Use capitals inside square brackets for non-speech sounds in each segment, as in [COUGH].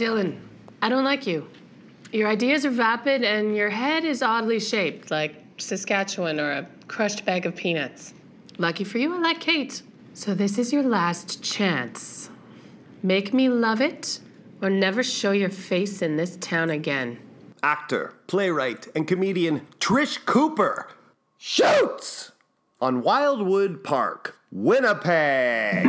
Dylan, I don't like you. Your ideas are vapid and your head is oddly shaped, like Saskatchewan or a crushed bag of peanuts. Lucky for you, I like Kate. So this is your last chance. Make me love it or never show your face in this town again. Actor, playwright, and comedian Trish Cooper shoots on Wildwood Park, Winnipeg.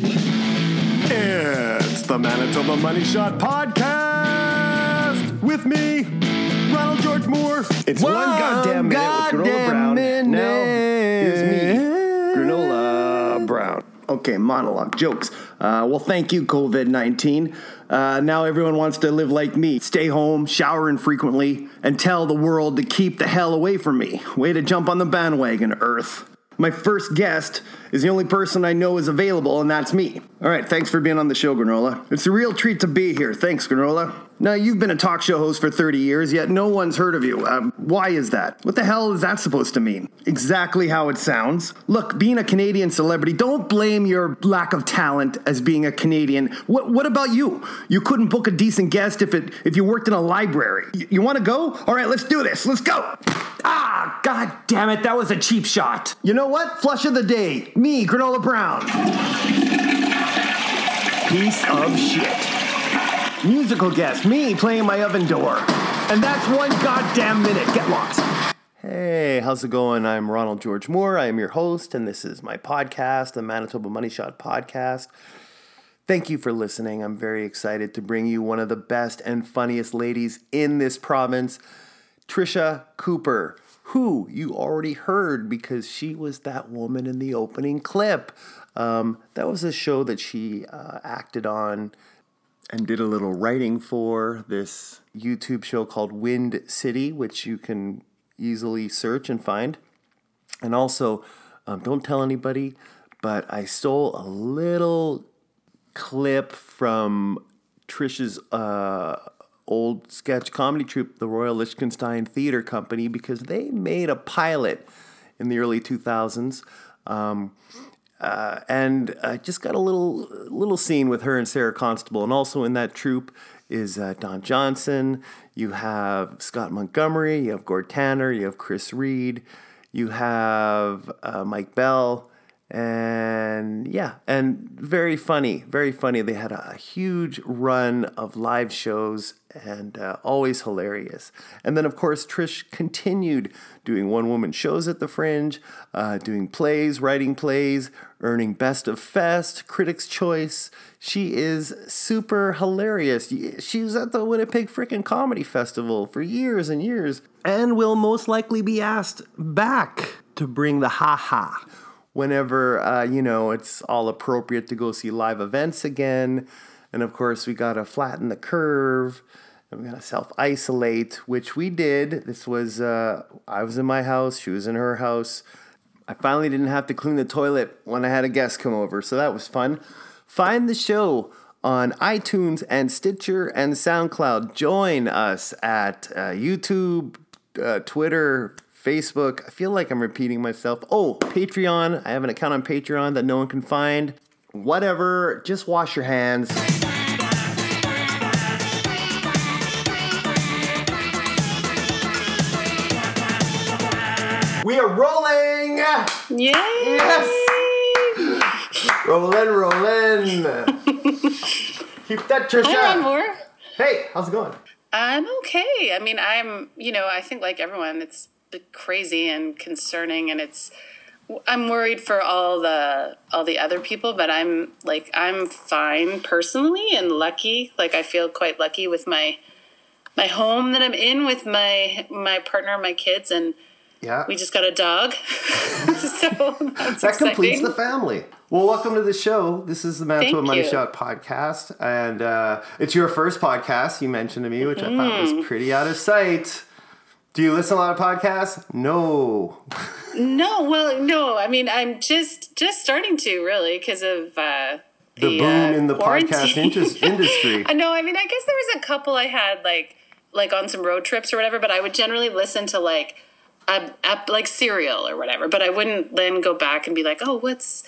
Manitoba. It's the Manitoba Money Shot Podcast with me, Ronald George Moore. It's one, goddamn minute with Granola Brown. Now here's me, Granola Brown. Okay, monologue jokes. Uh, well, thank you, COVID 19. Uh, now everyone wants to live like me stay home, shower infrequently, and tell the world to keep the hell away from me. Way to jump on the bandwagon, Earth. My first guest is the only person I know is available, and that's me. All right, thanks for being on the show, Granola. It's a real treat to be here. Thanks, Granola. Now, you've been a talk show host for 30 years, yet no one's heard of you. Um, why is that? What the hell is that supposed to mean? Exactly how it sounds. Look, being a Canadian celebrity, don't blame your lack of talent as being a Canadian. What, what about you? You couldn't book a decent guest if it if you worked in a library. You, you want to go? All right, let's do this. Let's go. Ah, god damn it, that was a cheap shot. You know what? Flush of the day. Me, Granola Brown. Piece of shit. Musical guest, me playing my oven door. And that's one goddamn minute. Get lost. Hey, how's it going? I'm Ronald George Moore. I am your host, and this is my podcast, the Manitoba Money Shot Podcast. Thank you for listening. I'm very excited to bring you one of the best and funniest ladies in this province, Trisha Cooper, who you already heard because she was that woman in the opening clip. Um, that was a show that she uh, acted on and did a little writing for this YouTube show called Wind City, which you can easily search and find. And also, um, don't tell anybody, but I stole a little clip from Trish's uh, old sketch comedy troupe, the Royal Liechtenstein Theater Company, because they made a pilot in the early 2000s. Um, uh, and I just got a little little scene with her and Sarah Constable, and also in that troupe is uh, Don Johnson. You have Scott Montgomery. You have Gord Tanner. You have Chris Reed. You have uh, Mike Bell, and yeah, and very funny, very funny. They had a huge run of live shows and uh, always hilarious. And then, of course, Trish continued doing one woman shows at the Fringe, uh, doing plays, writing plays, earning Best of Fest, Critics' Choice. She is super hilarious. She was at the Winnipeg Frickin' Comedy Festival for years and years and will most likely be asked back to bring the ha ha whenever, uh, you know, it's all appropriate to go see live events again. And of course, we got to flatten the curve I'm gonna self isolate, which we did. This was, uh, I was in my house, she was in her house. I finally didn't have to clean the toilet when I had a guest come over, so that was fun. Find the show on iTunes and Stitcher and SoundCloud. Join us at uh, YouTube, uh, Twitter, Facebook. I feel like I'm repeating myself. Oh, Patreon. I have an account on Patreon that no one can find. Whatever, just wash your hands. We are rolling! Yay! Yes! Rolling, rolling. Keep that, Trisha. Hi, Ron Moore. Hey, how's it going? I'm okay. I mean, I'm, you know, I think like everyone, it's crazy and concerning, and it's. I'm worried for all the all the other people, but I'm like I'm fine personally and lucky. Like I feel quite lucky with my my home that I'm in with my my partner, my kids, and Yeah. we just got a dog. [LAUGHS] so [LAUGHS] that's that completes the family. Well, welcome to the show. This is the Thank Money you. Shot podcast, and uh, it's your first podcast. You mentioned to me, which I thought Mm. was pretty out of sight. Do you listen to a lot of podcasts? No. [LAUGHS] No, well, no. I mean, I'm just just starting to really because of uh, The boom uh, in the podcast quarantine. industry. I know. I mean, I guess there was a couple I had like like on some road trips or whatever, but I would generally listen to like a, a, like Serial or whatever. But I wouldn't then go back and be like, oh, what's.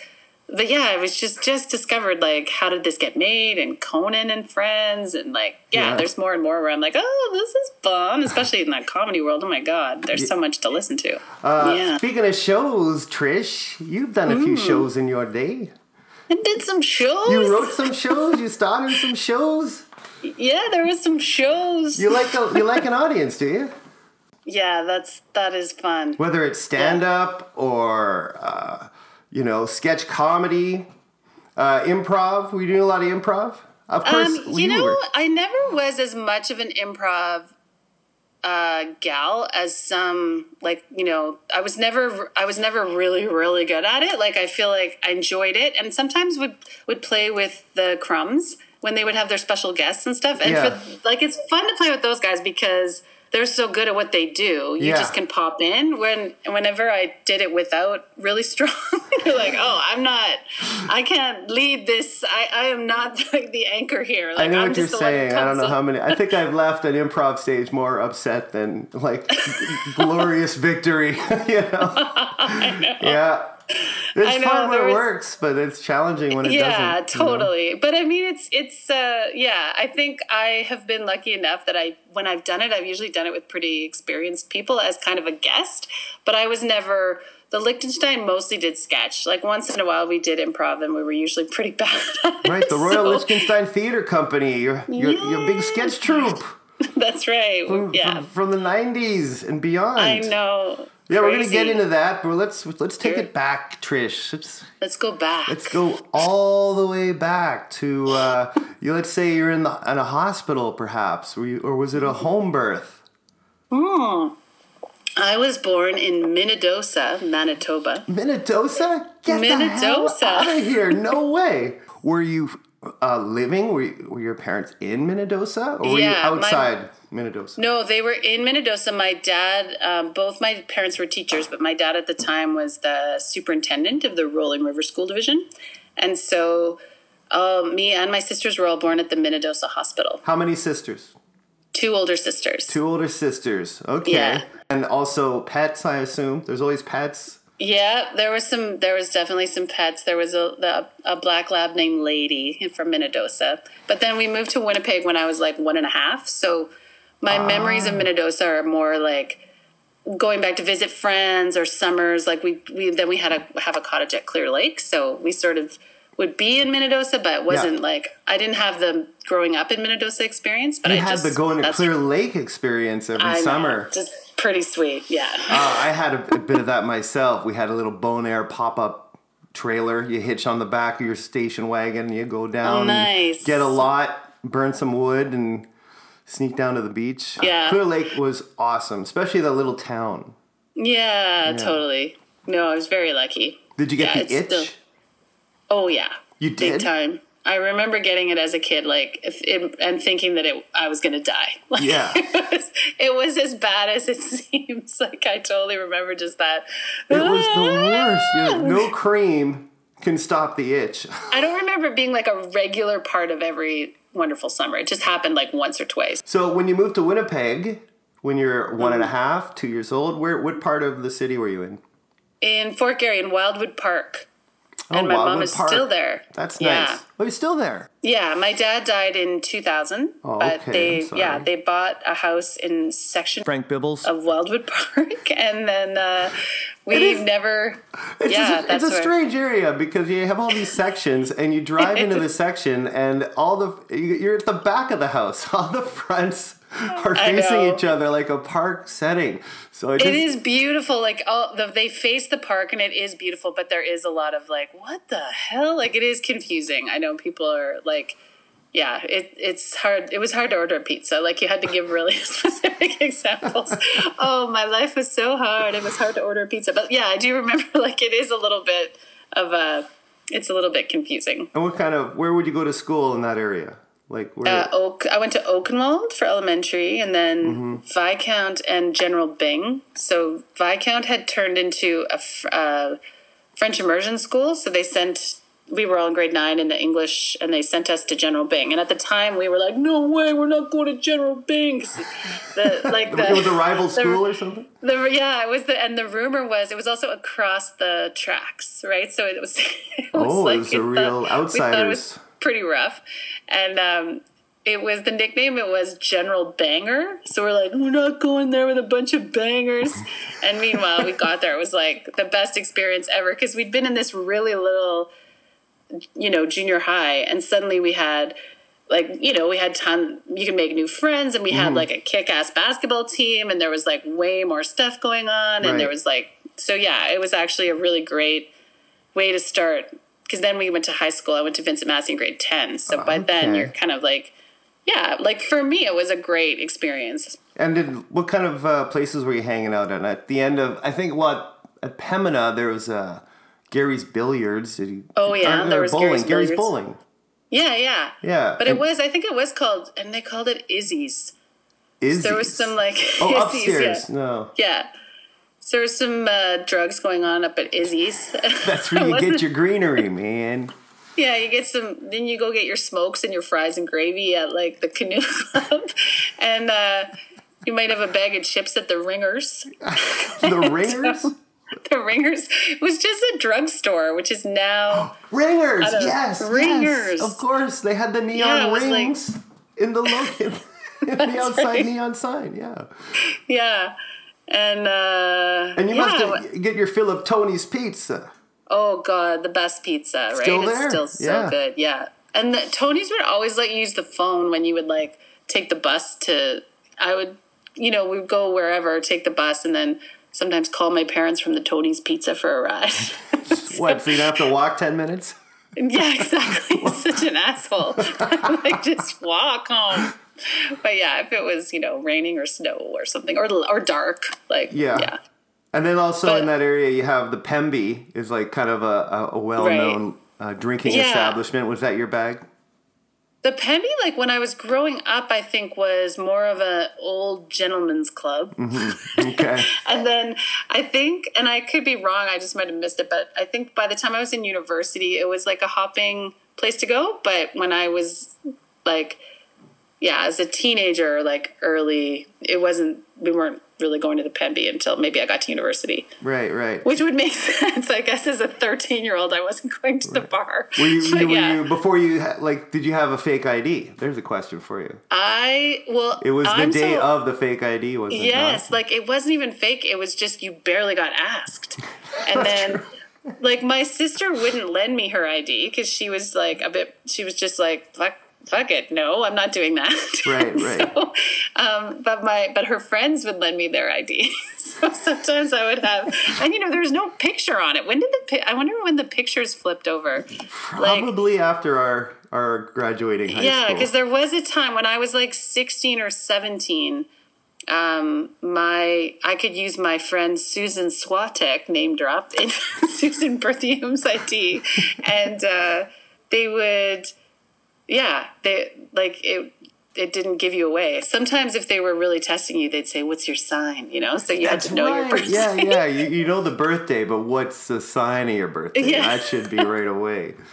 But yeah, I was just just discovered like how did this get made and Conan and Friends and like yeah, Yeah. there's more and more where I'm like oh this is fun, especially in that comedy world. Oh my god, there's so much to listen to. Uh, yeah, Speaking of shows, Trish, you've done a Mm. few shows in your day. I did some shows. You wrote some shows. You started some shows. [LAUGHS] yeah, there was some shows. You like a, you like an audience, do you? Yeah, that's that is fun. Whether it's stand up or uh, you know sketch comedy, uh, improv. You doing a lot of improv? Of course, Um, you know, were. I never was as much of an improv uh, gal as some like you know. I was never I was never really really good at it. Like I feel like I enjoyed it, and sometimes would would play with the Crumbs when they would have their special guests and stuff. And Yeah. for like it's fun to play with those guys because. They're so good at what they do. You Yeah. just can pop in. When whenever I did it without really [LAUGHS] strong, you're like, oh, I'm not. I can't lead this. I, I am not [LAUGHS] like the anchor here. Like, I know I'm what you're just the one who saying. I don't know how many. I think I've left an improv stage more upset than like [LAUGHS] glorious victory. you know? Yeah. It's know, fun when it was- works, but it's challenging when it yeah, doesn't. you know? totally. But I mean, it's it's uh, yeah. I think I have been lucky enough that I when I've done it, I've usually done it with pretty experienced people as kind of a guest. But I was never. The Liechtenstein mostly did sketch. Like once in a while, we did improv, and we were usually pretty [LAUGHS] bad. at it. Right, the Royal So, Liechtenstein Theater Company, your your, your big sketch troupe [LAUGHS] That's right. from, yeah, from, from the '90s and beyond. I know. Yeah, we're gonna get into that, but let's let's take Sure. it back, Trish. Let's Let's go back. let's go all the way back to uh, you. Let's say you're in the in a hospital, perhaps, were you, or was it a home birth? I was born in Minnedosa, Manitoba. Minnedosa? Get the hell Minnedosa. out of here! No way. Were you uh, living? Were, you, were your parents in Minnedosa, or were you Yeah, my- outside Minnedosa? No, they were in Minnedosa. My dad, um, both my parents were teachers, but my dad at the time was the superintendent of the Rolling River School Division. And so um, me and my sisters were all born at the Minnedosa Hospital. How many sisters? Two older sisters. Two older sisters. Okay. Yeah. And also pets, I assume. There's always pets. Yeah, there was some. There was definitely some pets. There was a the, a black lab named Lady from Minnedosa. But then we moved to Winnipeg when I was like one and a half. So my memories of Minnedosa are more like going back to visit friends or summers. Like we, we then we had a have a cottage at Clear Lake, so we sort of would be in Minnedosa, but it wasn't Yeah. like I didn't have the growing up in Minnedosa experience. But You I had just the going to Clear Lake experience every I know, summer. just pretty sweet. Yeah. Uh, I had a, a bit of that myself. We had a little Bonair pop up trailer. You hitch on the back of your station wagon. You go down, Oh, nice. get a lot, burn some wood, and sneak down to the beach. Yeah. Clear Lake was awesome, especially the little town. Yeah, totally. No, I was very lucky. Did you get Yeah, the itch? still- Oh yeah, You did. big time. I remember getting it as a kid, like, if it, and thinking that it, I was gonna die. [LAUGHS] Like, Yeah. [LAUGHS] it was, it was as bad as it [LAUGHS] seems. Like, I totally remember just that. It was the ah! worst. You're no cream can stop the itch. I don't remember being like a regular part of every wonderful summer. It just happened like once or twice. So when you moved to Winnipeg, when you're one Mm-hmm. and a half, two years old, where what part of the city were you in? In Fort Garry, in Wildwood Park. And my mom Oh, is Park. still there. That's Yeah. nice. Oh, you're still there. Yeah, my dad died in 2000, Oh, but okay, they I'm sorry. yeah they bought a house in section Frank Bibbles. of Wildwood [LAUGHS] Park, and then uh, [LAUGHS] we've is- never. It's, yeah, a, it's that's a where- strange area because you have all these sections and you drive [LAUGHS] into the section and all the you're at the back of the house. All the fronts [LAUGHS] are facing each other like a park setting. So it, It just, is beautiful. Like all the, they face the park, and it is beautiful. But there is a lot of like, what the hell? Like it is confusing. I know people are like. Yeah, it, it's hard. It was hard to order a pizza. Like you had to give really [LAUGHS] specific examples. oh, my life was so hard. It was hard to order a pizza. But yeah, I do remember. [LAUGHS] Like it is a little bit of a. It's a little bit confusing. And what kind of where would you go to school in that area? Like where? Uh, Oak. I went to Oakenwald for elementary, and then Mm-hmm. Viscount and General Byng. So Viscount had turned into a uh, French immersion school, so they sent we were all in grade nine in the English, and they sent us to General Byng. And at the time, we were like, "No way, we're not going to General Byng." [LAUGHS] The like the [LAUGHS] it was a rival the- school or something. the, yeah, it was the and the rumor was it was also across the tracks, right? So it was. [LAUGHS] It was Oh, it was a real thought outsiders. Pretty rough, and um, it was the nickname. It was General Banger. So we're like, we're not going there with a bunch of bangers. [LAUGHS] and meanwhile, we got there. It was like the best experience ever because we'd been in this really little, you know, junior high, and suddenly we had like you know we had ton you can make new friends and we had like a kick-ass basketball team and there was like way more stuff going on and there was like so yeah it was actually a really great way to start because then we went to high school i went to vincent massey in grade 10 so by then you're kind of like yeah like for me it was a great experience And did, what kind of uh, places were you hanging out at? At the end of, I think, what at Pembina there was uh, Gary's Billiards. Did he? Oh, yeah, there was bowling. Gary's Gary's bowling. yeah yeah Yeah, but it was i think it was called and they called it izzy's Izzy's. there was some like [LAUGHS] oh Izzy's, upstairs. yeah. No, yeah so there was some uh, drugs going on up at izzy's [LAUGHS] that's where you get your greenery, man. Yeah, you get some. Then you go get your smokes and your fries and gravy at like the canoe club, [LAUGHS] and uh, you might have a bag of chips at the Ringers. [LAUGHS] The ringers, The Ringers was just a drugstore, which is now [GASPS] ringers. I. Yes, Ringers. Yes, of course, they had the neon Yeah, it was like- rings in the logo. in the outside right. neon sign, yeah. yeah, and uh, And you yeah, must get your fill of Tony's Pizza. oh god, the best pizza, right? Still It's there? still so Yeah. good, yeah. And the, Tony's would always let you use the phone when you would like take the bus to. I would, you know, we'd go wherever, take the bus, and then sometimes call my parents from the Tony's Pizza for a ride. [LAUGHS] What? So you don't have to walk ten minutes? yeah, exactly. [LAUGHS] Such an asshole. [LAUGHS] like just walk home. [LAUGHS] But yeah, if it was you know raining or snow or something or or dark, like Yeah. yeah. And then also But- in that area, you have the Pemby is like kind of a, a, well-known uh, drinking Yeah. establishment. Was that your bag? The Pemby, like when I was growing up, I think was more of a old gentleman's club. Okay. [LAUGHS] And then I think, and I could be wrong, I just might have missed it, but I think by the time I was in university, it was like a hopping place to go. But when I was like, yeah, as a teenager, like early, it wasn't, we weren't really going to the Pemby until maybe I got to university, right, right. which would make [LAUGHS] sense. I guess as a 13 year old, I wasn't going to the bar. Were you, [LAUGHS] But were yeah, you before you ha- like? Did you have a fake ID? There's a question for you. I, well, It was the I'm day so- of the fake ID, was it Yes, not? like it wasn't even fake. It was just you barely got asked. And [LAUGHS] then like my sister wouldn't lend me her ID cuz she was like a bit she was just like fuck fuck it. No, I'm not doing that. [LAUGHS] Right, right. so, um but my but her friends would lend me their ID. [LAUGHS] so sometimes I would have and you know there's no picture on it. When did the I wonder when the pictures flipped over. Like Probably after our our graduating high school. yeah, because there was a time when I was like 16 or 17. Um, my I could use my friend Susan Swatek name drop [LAUGHS] in Susan Berthium's ID, and uh, they would, yeah, they like it. It didn't give you away. Sometimes, if they were really testing you, they'd say, "What's your sign?" You know, so you That's had to know your birthday. Yeah, yeah. You, you know the birthday, but what's the sign of your birthday? Yeah. That should be right away. [LAUGHS]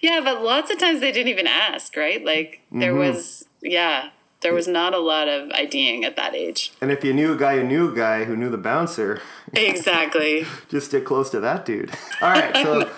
Yeah, but lots of times they didn't even ask, right? Like there Mm-hmm. was, yeah, there was not a lot of IDing at that age. And if you knew a guy who knew a guy who knew the bouncer, Exactly. [LAUGHS] just stick close to that dude. All right, [LAUGHS] so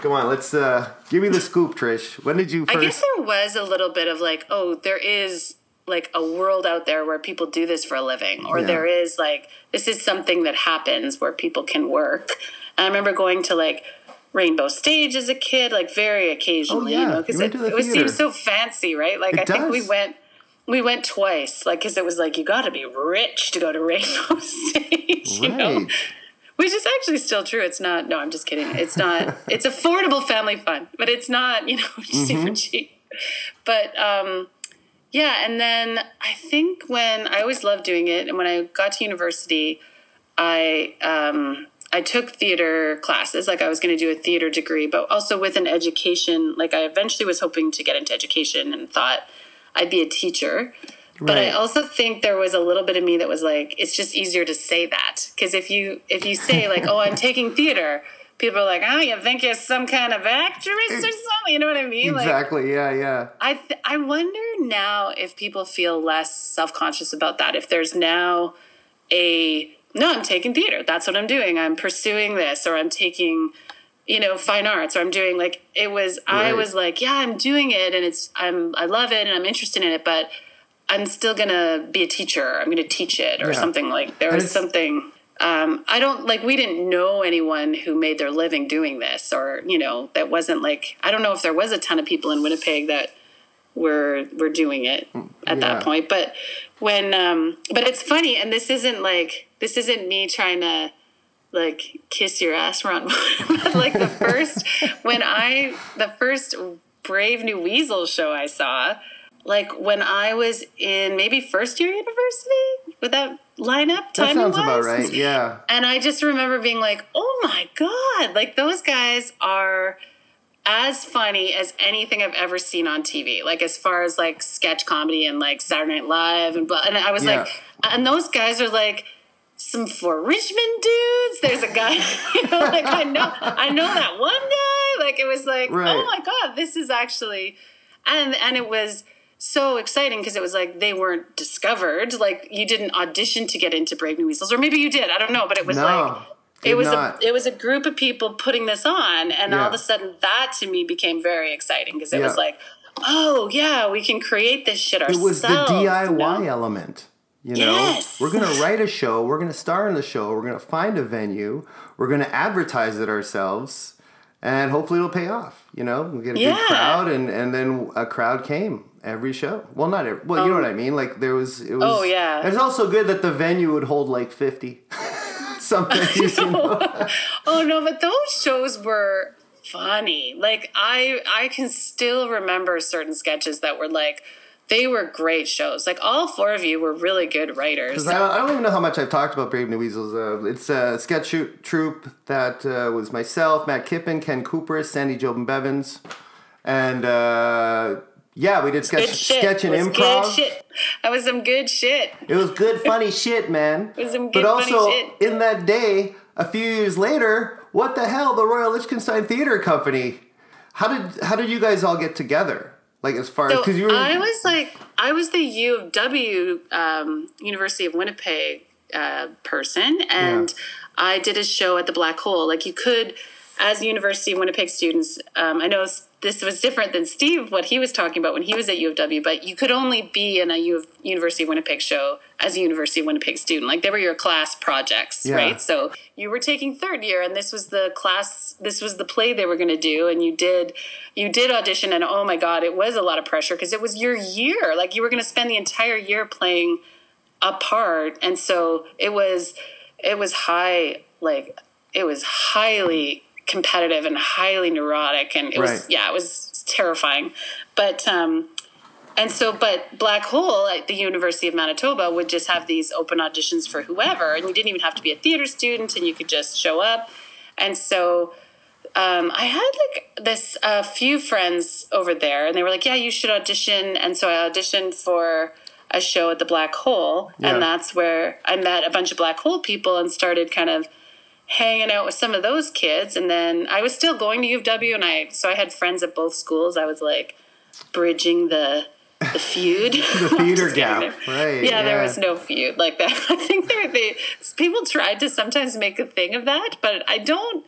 come on, let's uh give me the scoop, Trish. When did you first? I guess there was a little bit of like, oh, there is like a world out there where people do this for a living, or Yeah. there is like this is something that happens where people can work. And I remember going to like Rainbow Stage as a kid, like very occasionally, Oh, yeah. you know, because it, it would theater. seem so fancy, right? Like It I think we went. We went twice, like, because it was like you got to be rich to go to Rainbow [LAUGHS] Stage, you know. Which is actually still true. It's not. No, I'm just kidding. It's not. [LAUGHS] it's affordable family fun, but it's not. You know, [LAUGHS] super cheap. But um, yeah, and then I think when I always loved doing it, and when I got to university, I um, I took theater classes. Like I was going to do a theater degree, but also with an education. Like I eventually was hoping to get into education and thought I'd be a teacher. But I also think there was a little bit of me that was like, it's just easier to say that because if you if you say like, oh, I'm taking theater, people are like, oh, you think you're some kind of actress or something? You know what I mean? Like, Exactly. Yeah. Yeah. I th- I wonder now if people feel less self conscious about that. If there's now a no, I'm taking theater. That's what I'm doing. I'm pursuing this, or I'm taking you know fine arts, or I'm doing like it was. I was like, yeah, I'm doing it, and it's I'm I love it, and I'm interested in it, but I'm still gonna be a teacher. I'm gonna teach it, or Yeah. something like there was something. Um, I don't like we didn't know anyone who made their living doing this, or you know that wasn't like I don't know if there was a ton of people in Winnipeg that were were doing it at yeah. that point. But when um, but it's funny, and this isn't like this isn't me trying to like kiss your ass, Ron. [LAUGHS] like the [LAUGHS] first when I the first Brave New Weasel show I saw, like when I was in maybe first year university, with that line up? That sounds about right. Yeah. [LAUGHS] And I just remember being like, oh my God, like those guys are as funny as anything I've ever seen on TV. Like as far as like sketch comedy and like Saturday Night Live and blah. And I was Yeah. like, and those guys are like some Fort Richmond dudes. There's a guy, [LAUGHS] you know, like I know, I know that one guy. Like it was like, oh Right. oh my God, this is actually, and and it was so exciting because it was like they weren't discovered. Like you didn't audition to get into Brave New Weasels, or maybe you did. I don't know, but it was No. like it was not. a it was a group of people putting this on, and all of a sudden that to me became very exciting because it was like, oh yeah, we can create this shit ourselves. It was the DIY you know? element. You know, Yes. we're gonna write a show. We're gonna star in the show. We're gonna find a venue. We're gonna advertise it ourselves, and hopefully it'll pay off. You know, we get a Yeah. good crowd, and and then a crowd came every show. Well, not every. Well, you know Um, what I mean. Like there was. It was. Oh, yeah. It's also good that the venue would hold like fifty. [LAUGHS] Some venues, [LAUGHS] you know. Oh no, but those shows were funny. Like I I can still remember certain sketches that were like they were great shows. Like all four of you were really good writers. I don't, I don't even know how much I've talked about Brave New Weasels. Uh, it's a sketch shoot troupe that uh, was myself, Matt Kippen, Ken Cooper, Sandy Jobin Bevans, and uh, yeah, we did sketch, sketch and improv. Good shit. That was some good shit. It was good, [LAUGHS] funny shit, man. It was some but good, funny also shit. in that day, a few years later, what the hell? The Royal Liechtenstein Theater Company. How did how did you guys all get together? Like as far So because you were I was like, I was the U of W, um, University of Winnipeg uh, person, and I did a show at the Black Hole. Like you could, as University of Winnipeg students, um, I know this was different than Steve what he was talking about when he was at U of W, but you could only be in a U of University of Winnipeg show as a University of Winnipeg student. Like they were your class projects, Yeah. right? So you were taking third year, and this was the class. This was the play they were going to do, and you did, you did audition, and oh my god, it was a lot of pressure because it was your year. Like you were going to spend the entire year playing a part, and so it was, it was high, like it was highly competitive and highly neurotic, and it Right. was yeah, it was terrifying, but um. And so, but Black Hole at the University of Manitoba would just have these open auditions for whoever, and you didn't even have to be a theater student, and you could just show up. And so, um, I had like this a few friends over there, and they were like, "Yeah, you should audition." And so I auditioned for a show at the Black Hole, Yeah. and that's where I met a bunch of Black Hole people and started kind of hanging out with some of those kids. And then I was still going to U of W, and I so I had friends at both schools. I was like bridging the the feud. [LAUGHS] the theater [LAUGHS] gap, right? Yeah, there was no feud like that. [LAUGHS] I think there they people tried to sometimes make a thing of that, but I don't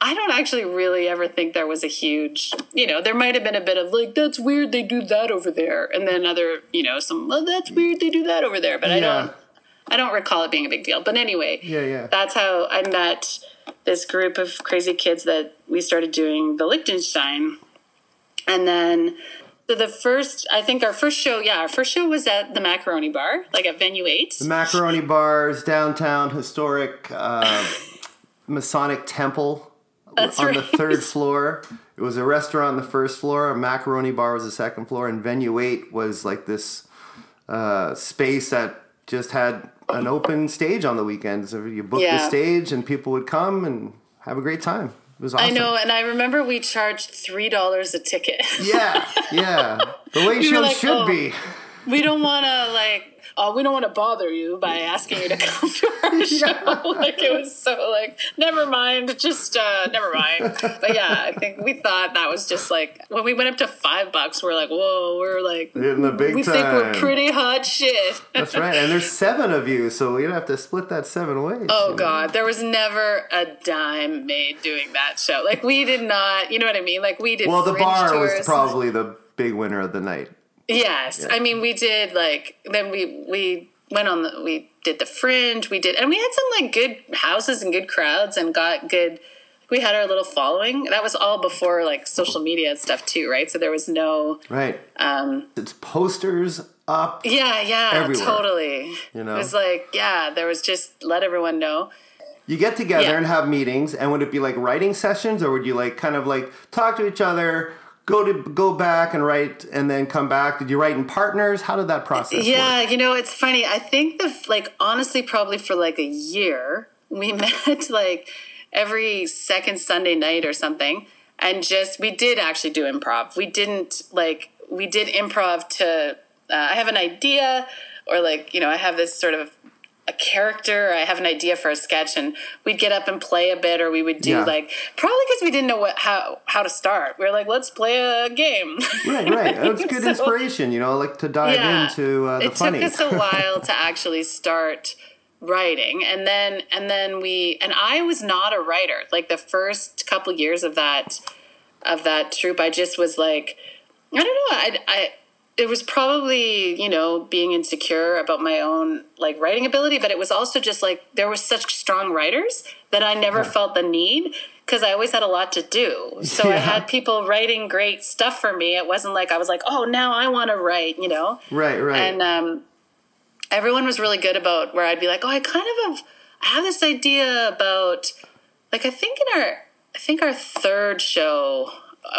I don't actually really ever think there was a huge, you know, there might have been a bit of like that's weird they do that over there and then other, you know, some oh, that's weird they do that over there, but I don't I don't recall it being a big deal. But anyway, Yeah, yeah. That's how I met this group of crazy kids that we started doing the Liechtenstein. And then so the first I think our first show, yeah, our first show was at the Macaroni Bar, like at Venue 8. The macaroni bars, downtown, historic uh, Masonic temple That's on the third floor. It was a restaurant on the first floor. A macaroni bar was the second floor, and venue eight was like this uh, space that just had an open stage on the weekends. You booked the stage, and people would come and have a great time. It was awesome. I know, and I remember we charged three dollars a ticket. Yeah, yeah. The way [LAUGHS] We shows like, should oh. be. we don't want to like oh, we don't want to bother you by asking you to come to our [LAUGHS] show. [LAUGHS] like it was so like, never mind, just uh, never mind. But yeah, I think we thought that was just like when we went up to five bucks, we're like, whoa, we're like In the big we think we're pretty hot shit. That's right. And there's seven of you, so we'd have to split that seven ways. Oh god, there was never a dime made doing that show. Like we did not, you know what I mean? Like we did. Well, the bar tours. was probably the big winner of the night. Yes, I mean we did like then we we went on the we did the fringe we did and we had some like good houses and good crowds and got good. We had our little following. That was all before like social media and stuff too, right? So there was no. Right. um It's posters up. Yeah, yeah, Everywhere, totally. you know? it was like yeah, there was just let everyone know. You get together Yeah. and have meetings, and would it be like writing sessions, or would you like kind of like talk to each other, go to go back and write, and then come back? Did you write in partners? How did that process Yeah, work? you know, it's funny. I think the like honestly, probably for like a year, we [LAUGHS] met like every second Sunday night or something, and just we did actually do improv. We didn't like we did improv to. Uh, I have an idea, or like you know, I have this sort of a character. Or I have an idea for a sketch, and we'd get up and play a bit, or we would do Yeah. like probably because we didn't know what how how to start. we are like, let's play a game. [LAUGHS] Right, right. It's [LAUGHS] good So- inspiration, you know, like to dive into uh, the funny. it funny. took us a [LAUGHS] while to actually start writing and then and then we and i was not a writer like the first couple years of that of that troupe i just was like i don't know i i it was probably you know being insecure about my own like writing ability but it was also just like there were such strong writers that i never felt the need because i always had a lot to do. So i had people writing great stuff for me. It wasn't like i was like oh now i want to write you know? Right, right. and um, everyone was really good about where I'd be like, oh, I kind of have, I have this idea about, like, I think in our, I think our third show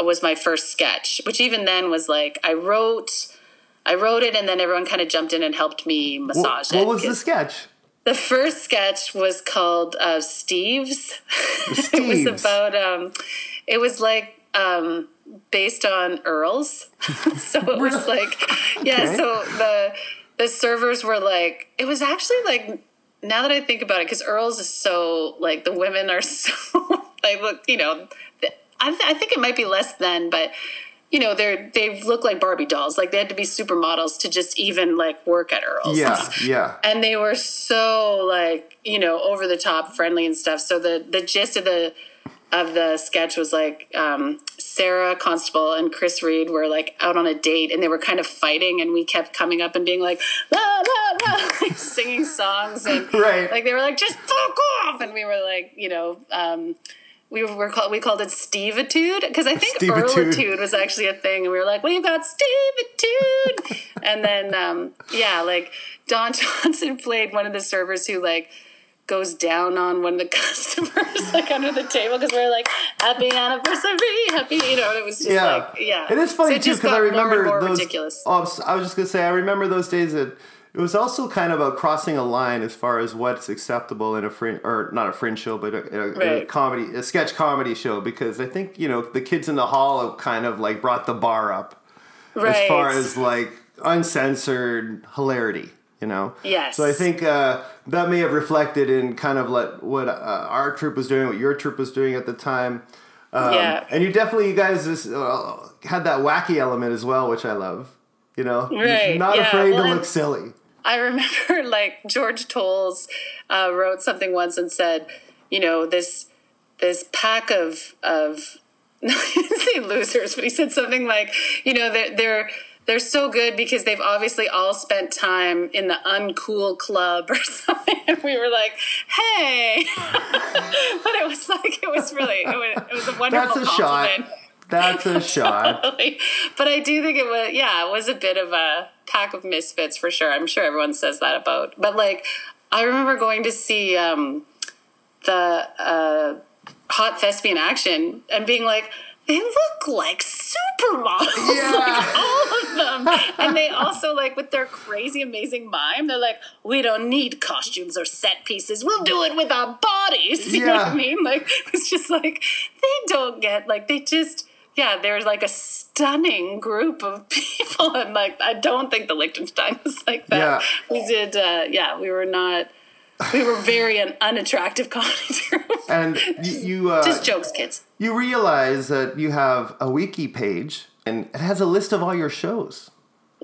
was my first sketch, which even then was like, I wrote, I wrote it, and then everyone kind of jumped in and helped me massage what it. What was the sketch? The first sketch was called uh, Steve's. [LAUGHS] it was about, um, it was like, um, based on Earls. [LAUGHS] so it was like, yeah, Okay. so the, the servers were like, it was actually like, now that I think about it, because Earls is so, like, the women are [LAUGHS] so, like, look, you know, I, th- I think it might be less than, but you know, they're they look like Barbie dolls. Like they had to be supermodels to just even like work at Earl's Yeah, yeah. and they were so like you know over the top friendly and stuff so the the gist of the of the sketch was like um, sarah constable and chris reed were like out on a date and they were kind of fighting and we kept coming up and being like la la la [LAUGHS] like singing songs and [LAUGHS] Right. like they were like just fuck off and we were like you know um, we were called we called it Steve-itude because I think. Earlitude was actually a thing, and we were like, we've got Steve-itude, [LAUGHS] and then um, yeah, like Don [LAUGHS] Johnson played one of the servers who like goes down on one of the [LAUGHS] customers like under the table because we are like happy anniversary, happy, you know, and it was just Yeah, like yeah, It is funny So too just because I got more remember more those. ridiculous. Oh, I was just gonna say I remember those days that it was also kind of a crossing a line as far as what's acceptable in a fringe or not a fringe show, but a, a, a comedy, a sketch comedy show. Because I think you know the kids in the hall have kind of like brought the bar up right. as far as like uncensored hilarity. You know. Yes. So I think uh, that may have reflected in kind of like what uh, our troop was doing, what your troop was doing at the time. Um, Yeah. And you definitely, you guys, just, uh, had that wacky element as well, which I love. You know, Right, not yeah, afraid well, to look silly. I remember [LAUGHS] like George Toles uh, wrote something once and said, you know, this this pack of of [LAUGHS] say losers, but he said something like, you know, they're they're they're so good because they've obviously all spent time in the uncool club or [LAUGHS] something. And we were like, hey, but it was like it was really it was, it was a wonderful That's a shot. That's a [LAUGHS] shot. Totally. But I do think it was, yeah, it was a bit of a pack of misfits for sure. I'm sure everyone says that about. But like, I remember going to see um, the uh, Hot Thespian Action and being like, they look like supermodels, [LAUGHS] Yeah. like all of them. and they also like with their crazy, amazing mime, they're like, we don't need costumes or set pieces. We'll do it with our bodies. [LAUGHS] You know what Yeah. I mean? Like it's just like they don't get like they just yeah, there's like a stunning group of [LAUGHS] people, and like I don't think the Liechtenstein was like that. Yeah. We did, uh, yeah, we were not. We were very an unattractive comedy [LAUGHS] group. And you you, uh, Just jokes, kids. you realize that you have a wiki page and it has a list of all your shows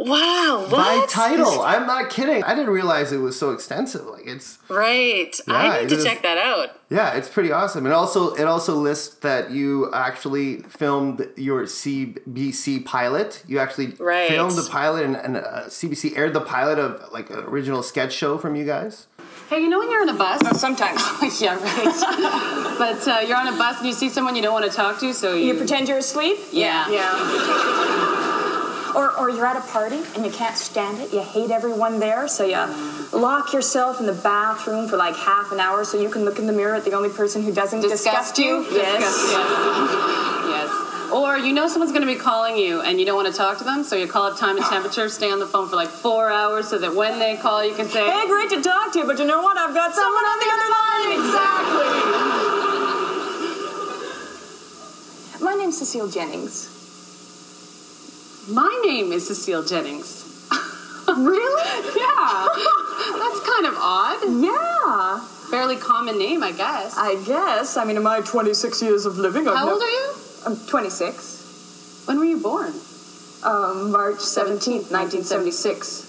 Wow, what? by title. I'm not kidding. I didn't realize it was so extensive. Like it's Right. Yeah, I need to is- check that out. yeah, it's pretty awesome. And also it also lists that you actually filmed your CBC pilot. You actually Right. filmed the pilot and, and uh, CBC aired the pilot of like an original sketch show from you guys. Hey, you know when you're on a bus? Sometimes. [LAUGHS] yeah, right. [LAUGHS] but uh, you're on a bus and you see someone you don't want to talk to, so you. You pretend you're asleep? Yeah. Yeah. Or, or you're at a party and you can't stand it. You hate everyone there, so you lock yourself in the bathroom for like half an hour so you can look in the mirror at the only person who doesn't disgust, you. Yes. Disgust, yes. yes. Or you know someone's going to be calling you and you don't want to talk to them, so you call up time and temperature, stay on the phone for like four hours so that when they call, you can say, Hey, great to talk to you, but you know what? I've got someone on the other line. Exactly. My name's Cecile Jennings. My name is Cecile Jennings. [LAUGHS] Really? Yeah. [LAUGHS] That's kind of odd. Yeah. Fairly common name, I guess. I guess. I mean, in my 26 years of living, I've How nev- old are you? I'm 26. When were you born? Um, March 17th, 1976.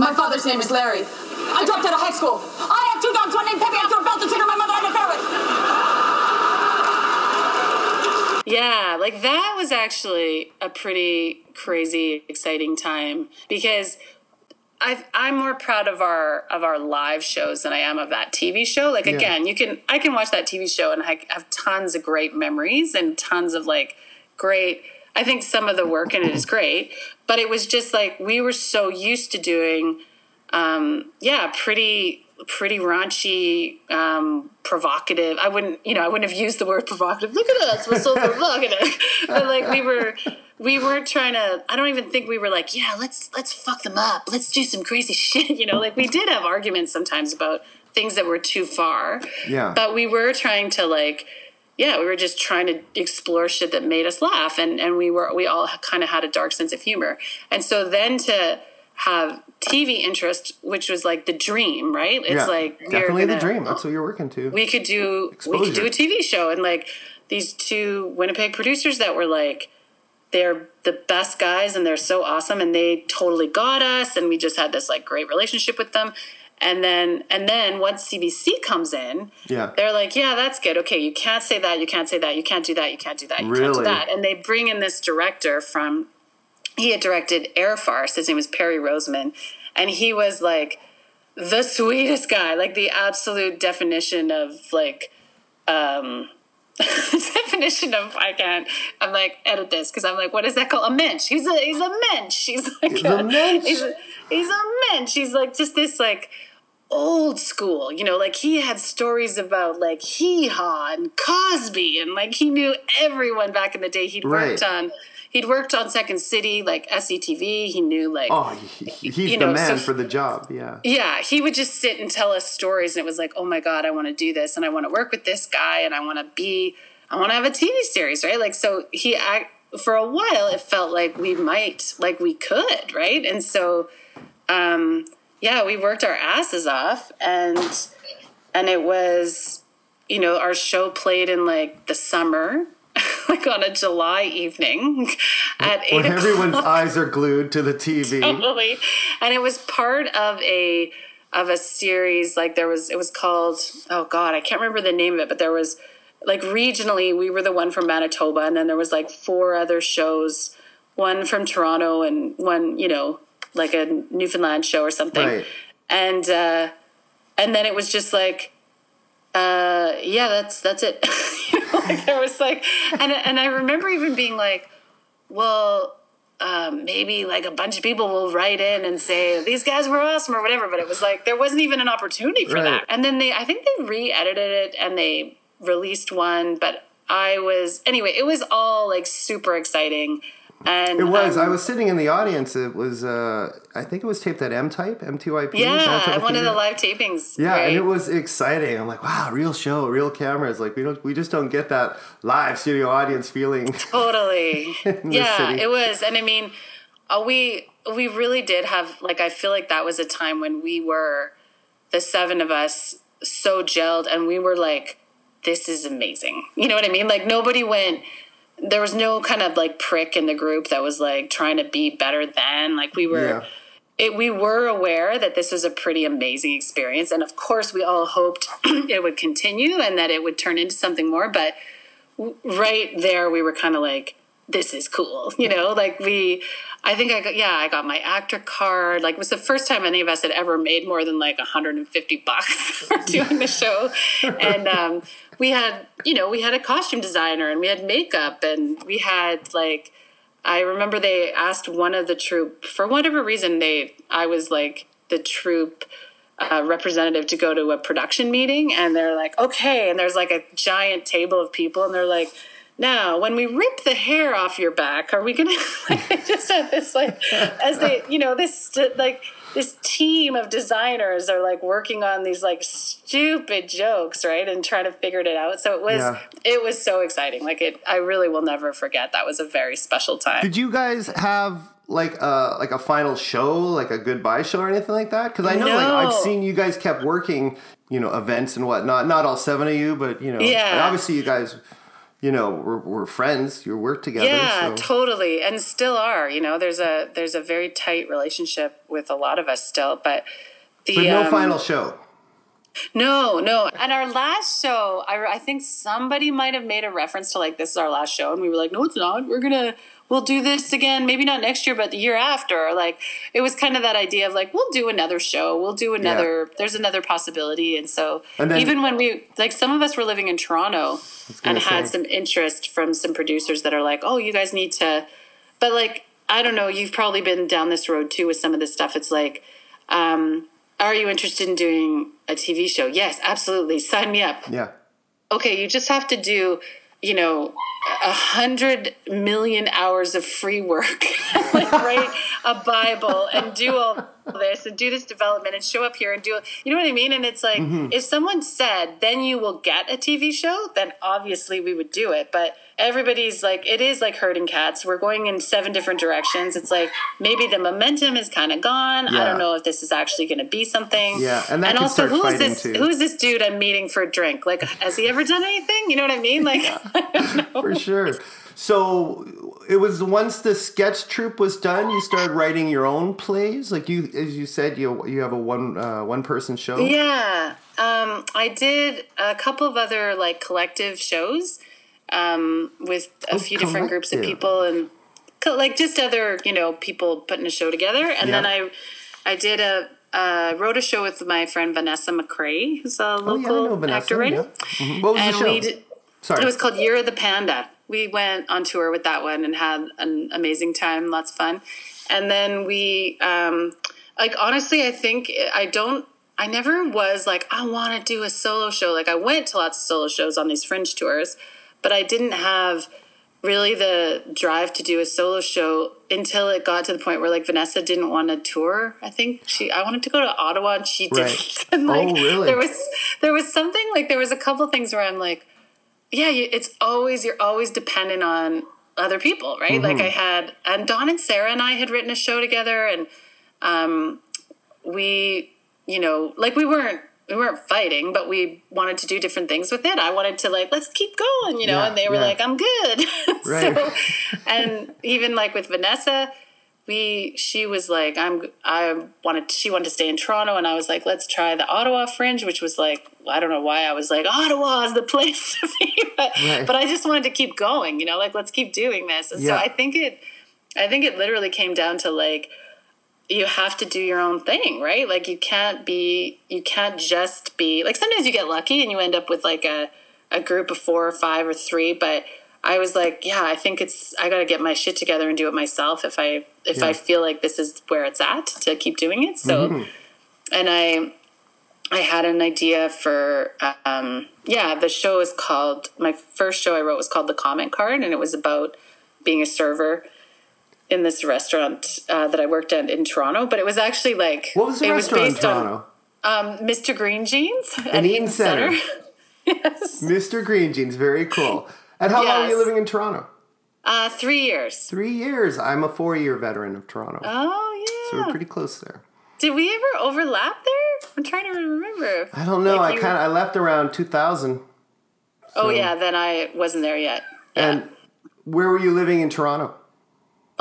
My father's name is Larry. I dropped out of high school. I have two dogs, one named Pepe. I threw a belt to trigger my mother and a ferret. Yeah, like that was actually a pretty crazy, exciting time because I I'm more proud of our of our live shows than I am of that TV show. Like Yeah. again, you can I can watch that TV show and I have tons of great memories and tons of like great. I think some of the work in it is great, but it was just like we were so used to doing um, yeah, pretty pretty raunchy, um, provocative. I wouldn't, you know, I wouldn't have used the word provocative. Look at us, we're so provocative. [LAUGHS] but like we were, we weren't trying to. I don't even think we were like, yeah, let's let's fuck them up. Let's do some crazy [LAUGHS] shit. You know, like we did have arguments sometimes about things that were too far. Yeah. But we were trying to like. Yeah, we were just trying to explore shit that made us laugh, and and we were we all kind of had a dark sense of humor, and so then to have TV interest, which was like the dream, right? It's yeah, like definitely the gonna- dream. That's what you're working to. we could do we could do a TV show and like these two Winnipeg producers that were like they're the best guys and they're so awesome and they totally got us and we just had this like great relationship with them and then and then once CBC comes in Yeah. they're like yeah that's good okay you can't say that you can't say that you can't do that you can't do that you can't Really? do that and they bring in this director from he had directed Air Farce his name was Perry Rosemond. And he was like the sweetest guy, like the absolute definition of like um [LAUGHS] definition of I can't I'm like edit this because I'm like what is that called? A mensch. He's a he's a mensch. He's like He's a mensch? he's a, he's a mensch. He's like just this like old school you know? Like he had stories about like hee haw and Cosby and like he knew everyone back in the day. He'd worked on he'd worked on Second City like SCTV he knew like Oh, he, he- he's You the man so- for the job. Yeah. yeah, he would just sit and tell us stories, and it was like, oh my god, I want to do this, and I want to work with this guy, and I want to be, I want to have a TV series, right? Like, so he, act, for a while, it felt like we might, like we could, right? And so, um, yeah, we worked our asses off, and and it was, you know, our show played in like the summer. Like on a July evening at eight When everyone's eyes are glued to the TV. [LAUGHS] totally and it was part of a of a series like there was it was called oh god i can't remember the name of it but there was like regionally we were the one from manitoba and then there was like four other shows one from toronto and one you know like a newfoundland show or something Right. and uh and then it was just like uh yeah that's that's it. [LAUGHS] Like there was like and and i remember even being like well um, maybe like a bunch of people will write in and say these guys were awesome or whatever but it was like there wasn't even an opportunity for Right. that and then they i think they re-edited it and they released one but i was anyway it was all like super exciting And It was. um, I was sitting in the audience. It was. Uh, I think it was taped at M Type, MTYP. yeah, Manitoba one of the live tapings. Yeah, right? and it was exciting. I'm like, wow, real show, real cameras. Like we don't, we just don't get that live studio audience feeling. [LAUGHS] totally yeah it was and i mean uh, we we really did have like i feel like that was a time when we were the seven of us so gelled and we were like this is amazing you know what i mean like nobody went there was no kind of like prick in the group that was like trying to be better than like we were Yeah. it, we were aware that this was a pretty amazing experience and of course we all hoped [CLEARS THROAT] it would continue and that it would turn into something more but w- right there we were kind of like this is cool you know like we i think i got yeah i got my actor card like it was the first time any of us had ever made more than like 150 bucks [LAUGHS] for doing the show. [LAUGHS] And um, we had you know we had a costume designer and we had makeup and we had like I remember they asked one of the troupe for whatever reason they I was like the troupe uh, representative to go to a production meeting and they're like okay. And there's like a giant table of people and they're like now when we rip the hair off your back are we gonna [LAUGHS] like they just had this like as they you know this like this team of designers are like working on these like stupid jokes right and trying to figure it out so it was Yeah. it was so exciting like it i really will never forget that was a very special time Did you guys have like a like a final show, like a goodbye show or anything like that? Because I know like I've seen you guys kept working, you know, events and whatnot. Not all seven of you, but you know, Yeah. obviously you guys, you know, we're, we're friends. You work together. yeah so. totally and still are you know there's a there's a very tight relationship with a lot of us still but the but no um, final show. no no and our last show I, I think somebody might have made a reference to like this is our last show and we were like no it's not we're gonna we'll do this again maybe not next year but the year after. Like it was kind of that idea of like we'll do another show we'll do another there's another possibility. And so And then- even when we like some of us were living in toronto and had some interest from some producers that are like oh you guys need to but like i don't know you've probably been down this road too with some of this stuff. It's like um are you interested in doing a tv show? Yes absolutely. Sign me up. Yeah. okay you just have to do you know a hundred million hours of free work [LAUGHS] like write a bible and do all this and do this development and show up here and do it. you know what i mean? And it's like mm-hmm. if someone said then you will get a tv show then obviously we would do it. But everybody's like it is like herding cats. We're going in seven different directions. It's like maybe the momentum is kind of gone. I don't know if this is actually going to be something. Yeah, and can also who is this too. who is this dude i'm meeting for a drink? Like has he ever done anything? You know what i mean? Like [LAUGHS] for sure. So it was once the sketch troupe was done, you started writing your own plays. Like you, as you said, you you have a one uh, one person show. Yeah, um, I did a couple of other like collective shows um, with a Oh, few different groups of people and like just other you know people putting a show together. And then I I did a uh, wrote a show with my friend Vanessa McCrae, who's a Oh yeah, local Vanessa. actor writer. yeah. Mhm. What was And the show? Sorry. it was called Year of the Panda. We went on tour with that one and had an amazing time, lots of fun. And then we, um, like, honestly, I think I don't, I never was like, I want to do a solo show. Like, I went to lots of solo shows on these fringe tours, but I didn't have really the drive to do a solo show until it got to the point where like Vanessa didn't want to tour. I think she I wanted to go to Ottawa and she didn't. [LAUGHS] and like Oh, really? there was there was something like there was a couple things where I'm like yeah, it's always you're always dependent on other people, right? Like Mm-hmm. I had and Don and Sarah and I had written a show together and um we you know, like we weren't we weren't fighting, but we wanted to do different things with it. I wanted to like let's keep going, you know, Yeah, and they were yeah. like I'm good. [LAUGHS] Right. so and even like with Vanessa, we she was like I'm I wanted she wanted to stay in Toronto and I was like let's try the Ottawa Fringe which was like I don't know why I was like Ottawa is the [LAUGHS] place to be but, Right. but I just wanted to keep going you know like let's keep doing this and Yeah. so I think it I think it literally came down to like you have to do your own thing right like you can't be you can't just be like sometimes you get lucky and you end up with like a a group of four or five or three but I was like, yeah, I think it's I got to get my shit together and do it myself if I if Yeah. I feel like this is where it's at to keep doing it. So, Mm-hmm. and I I had an idea for um, yeah, the show is called my first show I wrote was called The Comment Card, and it was about being a server in this restaurant uh, that I worked at in Toronto, but it was actually like What was the it restaurant in based on, Toronto? um, Mr. Green Jeans In at Eaton Center. [LAUGHS] yes, Mr. Green Jeans, very cool. And how long were you living in Toronto? uh, three years. Three years. I'm a four year veteran of Toronto. Oh yeah. so we're pretty close there. Did we ever overlap there? I'm trying to remember. I don't know. Like I kind of I left around 2000. Oh yeah, then I wasn't there yet. Yeah. And where were you living in Toronto?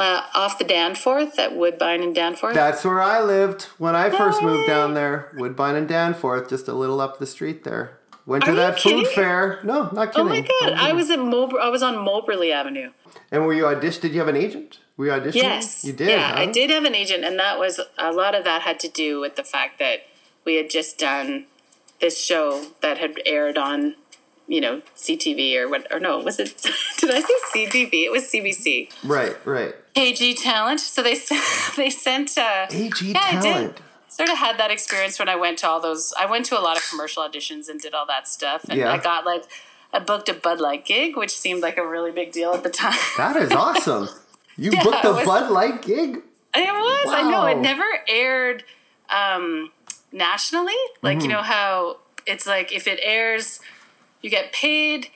uh, off the Danforth at Woodbine and Danforth. That's where I lived when I first moved down there. Woodbine and Danforth, just a little up the street there. Went to Are that food fair. No, not kidding. oh kidding. my god, I was at Mober- I was on Moberly Avenue. And were you auditioned? Did you have an agent? Were you auditioning? Yes. You did. Yeah, I did have an agent, and that was a lot of that had to do with the fact that we had just done this show that had aired on, you know, CTV or what? Or no, was it? [LAUGHS] Did I say CTV? It was CBC. Right, right. AG Talent. So they [LAUGHS] they sent. Uh, AG yeah. Talent. I sort of had that experience when I went to all those. I went to a lot of commercial auditions and did all that stuff, and Yeah. I got like. I booked a Bud Light gig, which seemed like a really big deal at the time. That is awesome. [LAUGHS] You Yeah, booked a was- Bud Light gig? It was. I know. It never aired um, nationally. Like Mm-hmm. you know how it's like if it airs, you get paid.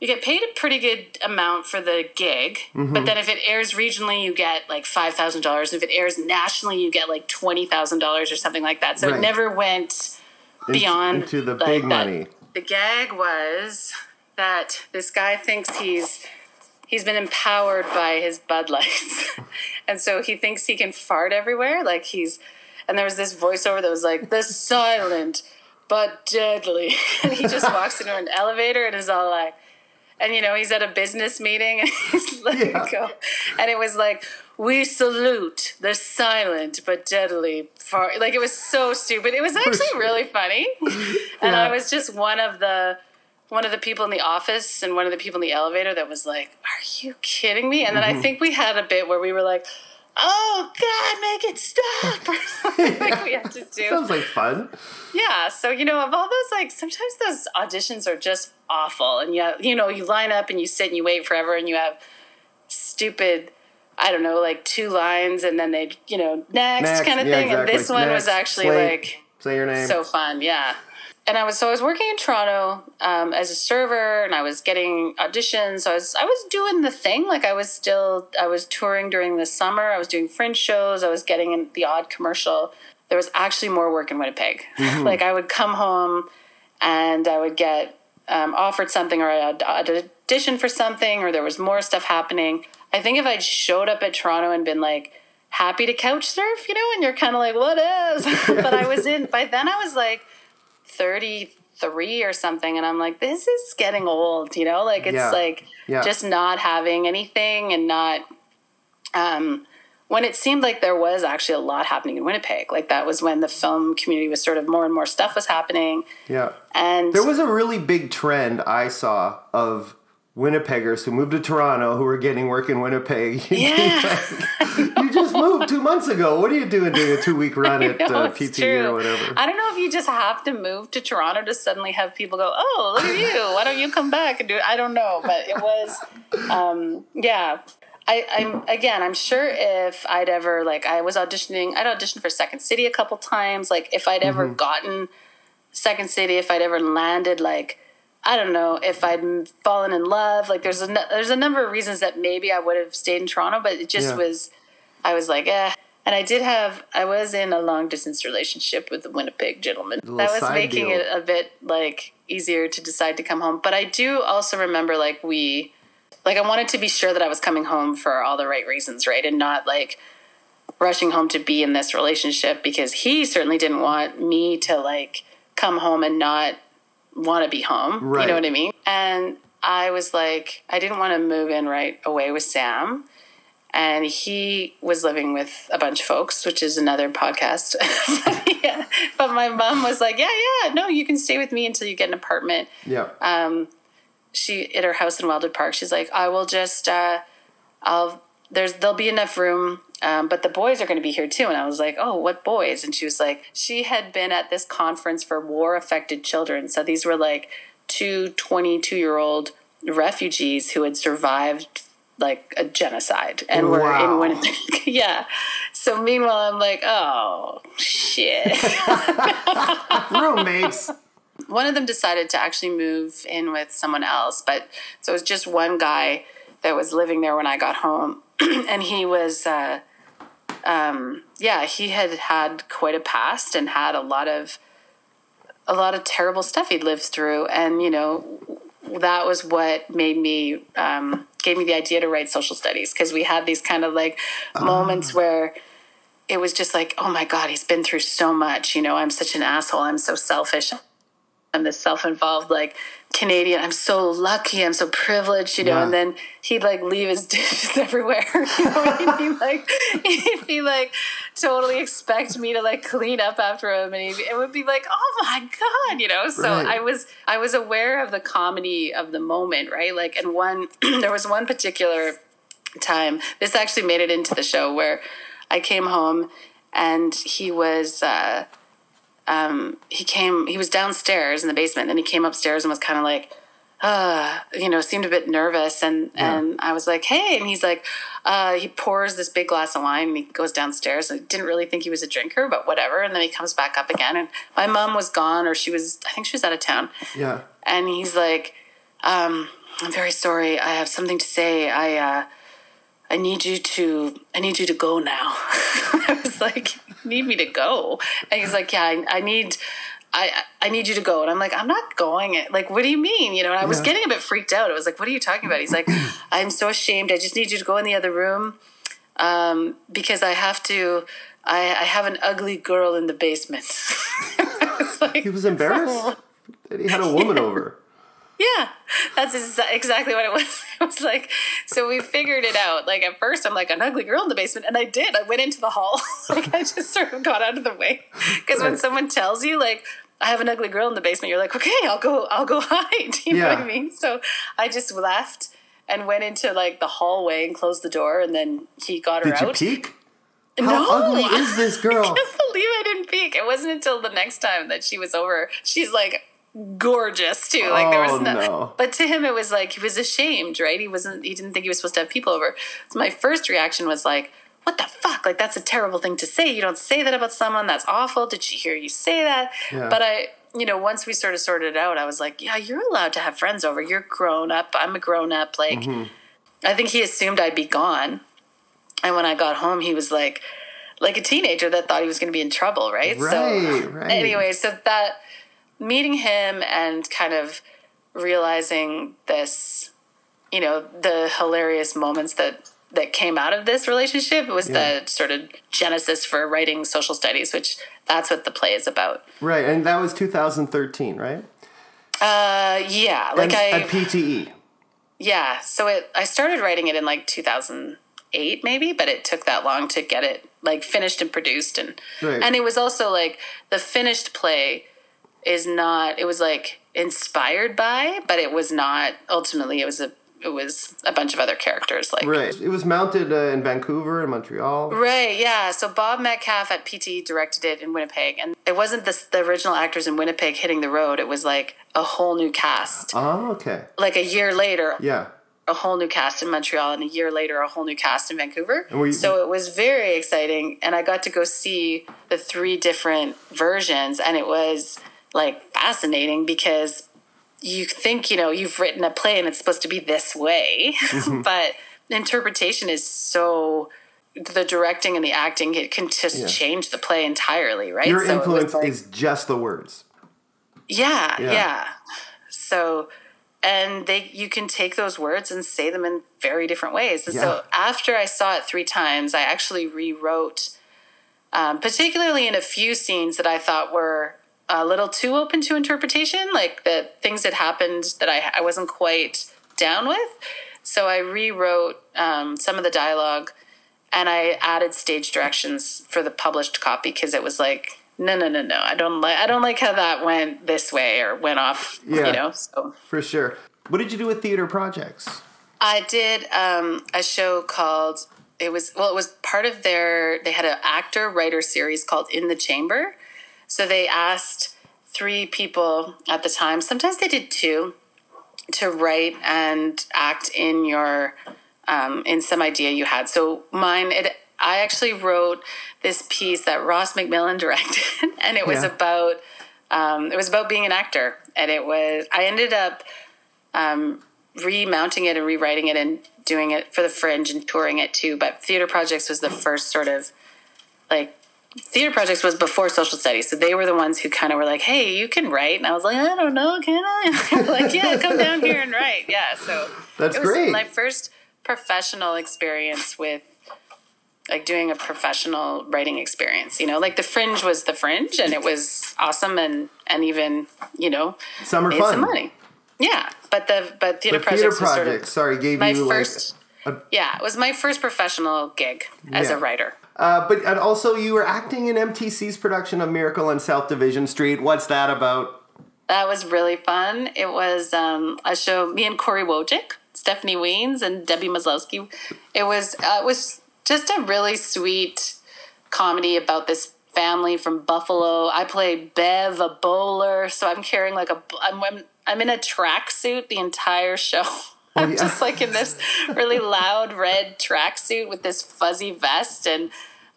You get paid a pretty good amount for the gig, Mm-hmm. but then if it airs regionally, you get like five thousand dollars. If it airs nationally, you get like twenty thousand dollars or something like that. So Right. it never went beyond into the like, big that. money. The gag was that this guy thinks he's he's been empowered by his Bud Lights, [LAUGHS] and so he thinks he can fart everywhere. Like he's, and there was this voiceover that was like the silent but deadly, [LAUGHS] and he just walks into an elevator and is all like. And you know he's at a business meeting and [LAUGHS] he's letting Yeah. go, and it was like we salute the silent but deadly fart. Like it was so stupid. It was actually really funny, [LAUGHS] and Yeah. I was just one of the one of the people in the office and one of the people in the elevator that was like, "Are you kidding me?" And then Mm-hmm. I think we had a bit where we were like, "Oh God, make it stop!" [LAUGHS] like we have to [LAUGHS] do. Sounds like fun. Yeah, so you know, of all those, like sometimes those auditions are just awful, and you have, you know, you line up and you sit and you wait forever, and you have stupid. I don't know, like two lines, and then they, you know, next, Next, kind of yeah, thing. exactly. And this one was actually slate, like Say your name. so fun, yeah. And I was so I was working in Toronto um, as a server, and I was getting auditions. So I was I was doing the thing. Like I was still I was touring during the summer. I was doing fringe shows. I was getting in the odd commercial. There was actually more work in Winnipeg. [LAUGHS] like I would come home, and I would get um, offered something, or I'd, I'd audition for something, or there was more stuff happening. I think if I'd showed up at Toronto and been like happy to couch surf, you know, and you're kind of like, what is? [LAUGHS] but I was in, by then I was like 33 or something. And I'm like, this is getting old, you know, like it's Yeah. like Yeah. just not having anything and not, um, when it seemed like there was actually a lot happening in Winnipeg, like that was when the film community was sort of more and more stuff was happening. yeah. And There was a really big trend I saw of Winnipeggers who moved to Toronto who were getting work in Winnipeg. [LAUGHS] yeah, you just moved two months ago. What are you doing doing a two week [LAUGHS] run at No, uh, PTE true. or whatever? I don't know if you just have to move to Toronto to suddenly have people go, "Oh, look at you! Why don't you come back and do it?" I don't know, but it was, um, yeah. I, I'm again. I'm sure if I'd ever like I was auditioning, I'd auditioned for Second City a couple times. Like if I'd ever Mm-hmm. gotten Second City, if I'd ever landed, like I don't know, if I'd fallen in love. Like there's a there's a number of reasons that maybe I would have stayed in Toronto, but it just Yeah. was. I was like, eh. And I did have, I was in a long distance relationship with a Winnipeg gentleman. little That was making deal. it a bit like easier to decide to come home. But I do also remember like we, like I wanted to be sure that I was coming home for all the right reasons, right? And not like rushing home to be in this relationship because he certainly didn't want me to like come home and not want to be home. Right. You know what I mean? And I was like, I didn't want to move in right away with Sam. And he was living with a bunch of folks, which is another podcast. but, [LAUGHS] yeah. but my mom was like, Yeah, yeah, no, you can stay with me until you get an apartment yeah. uh, she at her house in Wildwood Park. She's like, I will just, uh, I'll there's there'll be enough room, um, but the boys are going to be here too. And I was like, oh, what boys? And she was like, she had been at this conference for war affected children. So these were like two 22 year old refugees who had survived like a genocide and we're Wow. in Winnipeg. [LAUGHS] yeah. So meanwhile I'm like, oh shit. [LAUGHS] Roommates. one of them decided to actually move in with someone else, but so it was just one guy that was living there when I got home, [CLEARS THROAT] and he was, uh, um, yeah, he had had quite a past and had a lot of, a lot of terrible stuff he'd lived through, and you know, that was what made me, um, gave me the idea to write social studies because we had these kind of like moments where it was just like, oh my God, he's been through so much. You know, I'm such an asshole. I'm so selfish. I'm this self-involved like Canadian. I'm so lucky. I'm so privileged, you know. Yeah. And then he'd like leave his [LAUGHS] dishes everywhere. You know, he'd be [LAUGHS] like, he'd be like, totally expect me to like clean up after him, and he'd, it would be like, oh my god, you know. So Right. I was, I was aware of the comedy of the moment, right? Like, and one, [CLEARS THROAT] there was one particular time. This actually made it into the show where I came home and he was. Uh, um, he came he was downstairs in the basement and then he came upstairs and was kind of like uh you know seemed a bit nervous and and i was like hey and he's like uh he pours this big glass of wine and he goes downstairs and I didn't really think he was a drinker but whatever and then he comes back up again and my mom was gone or she was i think she was out of town Yeah. and he's like, um, "I'm very sorry. I have something to say. I, uh, I need you to, I need you to go now." [LAUGHS] I was like, "Need me to go?" And he's like, "Yeah, I, I need." I, I need you to go. And I'm like, I'm not going. Like, what do you mean? You know, and I was Yeah. getting a bit freaked out. I was like, what are you talking about? He's like, [CLEARS THROAT] I'm so ashamed. I just need you to go in the other room um, because I have to, I, I have an ugly girl in the basement. [LAUGHS] Was like, He was embarrassed that he had a woman [LAUGHS] over. Yeah, that's exa- exactly what it was. [LAUGHS] It was like, so we figured it out. Like at first, I'm like an ugly girl in the basement, and I did. I went into the hall. [LAUGHS] like I just sort of got out of the way because when someone tells you like. I have an ugly girl in the basement. You're like, okay, I'll go. I'll go [LAUGHS] hide. You know what I mean? So I just left and went into like the hallway and closed the door. And then he got her Did you out. peek? How no, ugly is this girl? I can't believe I didn't peek. It wasn't until the next time that she was over. She's like gorgeous too. Like there Oh, was no, no. but to him it was like he was ashamed, right? He wasn't. He didn't think he was supposed to have people over. So my first reaction was like. What the fuck? Like that's a terrible thing to say. You don't say that about someone. That's awful. Did she hear you say that? Yeah. But I, you know, once we sort of sorted it out, I was like, yeah, you're allowed to have friends over. You're grown up. I'm a grown up. Like, Mm-hmm. I think he assumed I'd be gone. And when I got home, he was like, like a teenager that thought he was going to be in trouble, right? Right, so, right. Anyway, so that meeting him and kind of realizing this, you know, the hilarious moments that that came out of this relationship was Yeah. the sort of genesis for writing social studies, which that's what the play is about. Right, and that was 2013, right? Uh, yeah, like and, I at. PTE. Yeah, so it I started writing it in like 2008 maybe, but it took that long to get it like finished and produced and Right. and it was also like the finished play is not it was like inspired by, but it was not ultimately it was a it was a bunch of other characters like Right. It was mounted uh, in Vancouver and Montreal. Right, yeah. So Bob Metcalfe at PT directed it in Winnipeg, and it wasn't the, the original actors in Winnipeg hitting the road. It was like a whole new cast. Oh, okay. Like a year later, Yeah. a whole new cast in Montreal, and a year later, a whole new cast in Vancouver. you- so it was very exciting, and I got to go see the three different versions, and it was like fascinating because you think you know you've written a play and it's supposed to be this way, Mm-hmm. [LAUGHS] but interpretation is so. The directing and the acting it can just Yeah. change the play entirely, right? Your So was influence is just the words. yeah, Yeah. yeah, So, and they you can take those words and say them in very different ways. And Yeah. so after I saw it three times, I actually rewrote, um, particularly in a few scenes that I thought were a little too open to interpretation, like the things that happened that I, I wasn't quite down with. So I rewrote um, some of the dialogue and I added stage directions for the published copy because it was like, no, no, no, no. I don't like. I don't like how that went this way or went off. Yeah. You know. So For sure. What did you do with theater projects? I did um, a show called. It was well. It was part of their. They had an actor writer series called In the Chamber. So they asked three people at the time. Sometimes they did two to write and act in your um, in some idea you had. So mine, it I actually wrote this piece that Ross McMillan directed, [LAUGHS] and it was Yeah. about um, it was about being an actor, and it was I ended up um, remounting it and rewriting it and doing it for the Fringe and touring it too. But Theater Projects was the first sort of like theater projects was before social studies so they were the ones who kind of were like hey you can write and i was like i don't know can i [LAUGHS] like yeah come down here and write yeah so That's it was great. my first professional experience with like doing a professional writing experience you know like the fringe was the fringe and it was awesome and and even you know Summer made fun. some money yeah but the but theater The projects theater was sort of sorry, gave my you first like. yeah it was my first professional gig as Yeah. a writer Uh, but and also, you were acting in MTC's production of Miracle on South Division Street. What's that about? That was really fun. It was um, a show. Me and Corey Wojcik, Stephanie Wiens, and Debbie Maslowski. It was uh, it was just a really sweet comedy about this family from Buffalo. I play Bev, a bowler, so I'm carrying like a I'm I'm, I'm in a tracksuit the entire show. [LAUGHS] I'm yeah. just like in this really loud red tracksuit with this fuzzy vest and.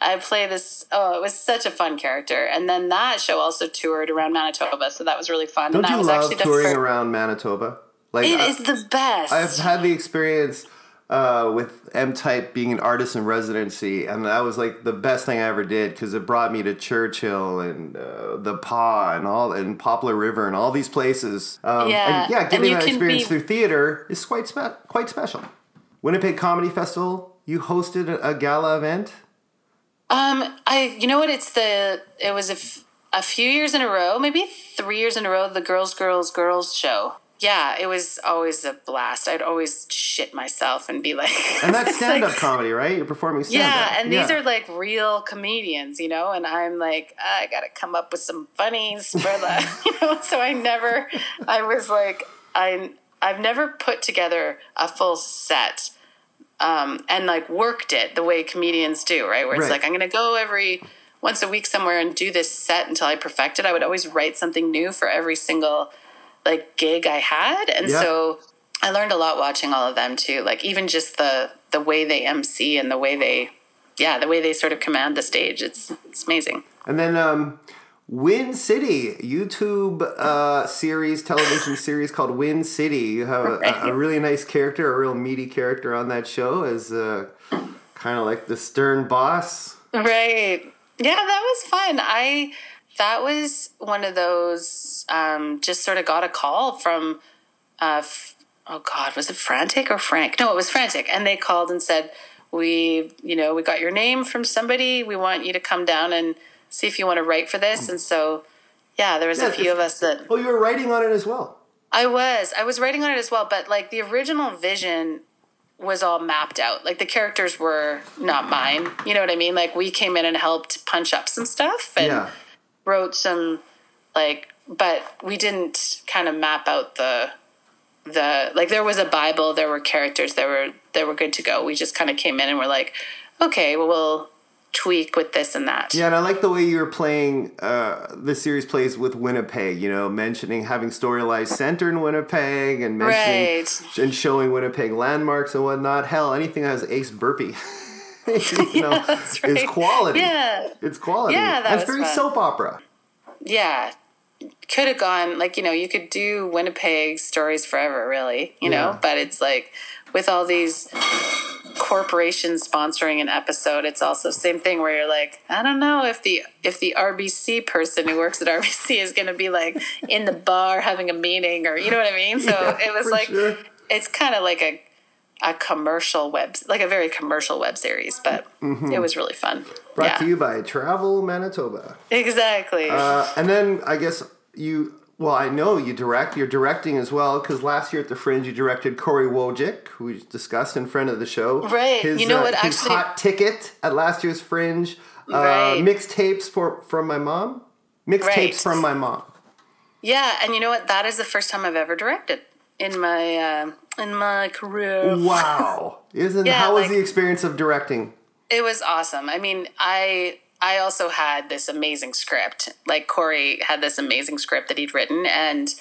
I play this. Oh, it was such a fun character, and then that show also toured around Manitoba, so that was really fun. Don't and that you was love actually the touring fir- around Manitoba? Like It I- is the best. I've had the experience uh, with MTYP being an artist in residency, and that was like the best thing I ever did because it brought me to Churchill and uh, the Pas and all and Poplar River and all these places. Um, Yeah, and yeah, getting you that experience be- through theater is quite spe- quite special. Winnipeg Comedy Festival, you hosted a gala event. Um, I you know what? It's the it was a, f- a few years in a row, maybe three years in a row. The Girls, Girls, Girls show. Yeah, it was always a blast. I'd always shit myself and be like, And that's [LAUGHS] stand up like- comedy, right? You're performing stand up. Yeah, and these are like real comedians, you know, and I'm like, I gotta come up with some funnies for the, [LAUGHS] you know. So I never, I was like, I, I've never put together a full set, um, and like worked it the way comedians do, right? Where it's Right. like I'm gonna go every once a week somewhere and do this set until I perfect it. I would always write something new for every single like gig I had, and Yeah. so I learned a lot watching all of them too. Like even just the the way they MC and the way they, yeah, the way they sort of command the stage. It's it's amazing. And then um, Win City, YouTube uh, series, television series called Win City. You have a, a, really nice character, a real meaty character on that show as uh, kind of like the stern boss. Right. Yeah, that was fun. I that was one of those um, just sort of got a call from uh, f- oh god, was it Frantic or Frank? No, it was Frantic, and they called and said we you know we got your name from somebody. We want you to come down and see if you want to write for this. And so yeah, there was Yeah, a few of us that Oh, you were writing on it as well. I was. I was writing on it as well, but like the original vision was all mapped out. Like the characters were not mine. You know what I mean? Like we came in and helped punch up some stuff and Yeah. wrote some like but we didn't kind of map out the the like there was a bible there were characters that were that were good to go we just kind of came in and were like okay well we'll tweak with this and that Yeah, and I like the way you were playing uh, the series plays with Winnipeg. You know, mentioning having storylines center in Winnipeg and mentioning Right. and showing Winnipeg landmarks and whatnot. Hell, anything that has Ace Burpee, [LAUGHS] you know, [LAUGHS] that's is right. quality. yeah It's quality. Yeah, that And very fun. soap opera. yeah could have gone like you know you could do winnipeg stories forever really you Yeah. know but it's like with all these corporations sponsoring an episode it's also same thing where you're like i don't know if the if the rbc person who works at rbc is going to be like in the bar having a meeting or you know what i mean so Yeah, it was like sure. it's kind of like a a commercial web like a very commercial web series but it was really fun Mm-hmm. Brought yeah to you by Travel Manitoba. exactly Uh, and then I guess you, well, I know you direct. You're directing as well because last year at the Fringe you directed Corey Wojcik, who we discussed in front of the show. Right. His, You know uh, what, His actually- hot ticket at last year's Fringe. Uh, Right. Mixtapes for from my mom. Mixtapes Right. from my mom. Yeah, and you know what? That is the first time I've ever directed in my uh, in my career. Wow. [LAUGHS] Isn't Yeah, how was the experience of directing? It was awesome. I mean, I I also had this amazing script. Like Corey had this amazing script that he'd written, and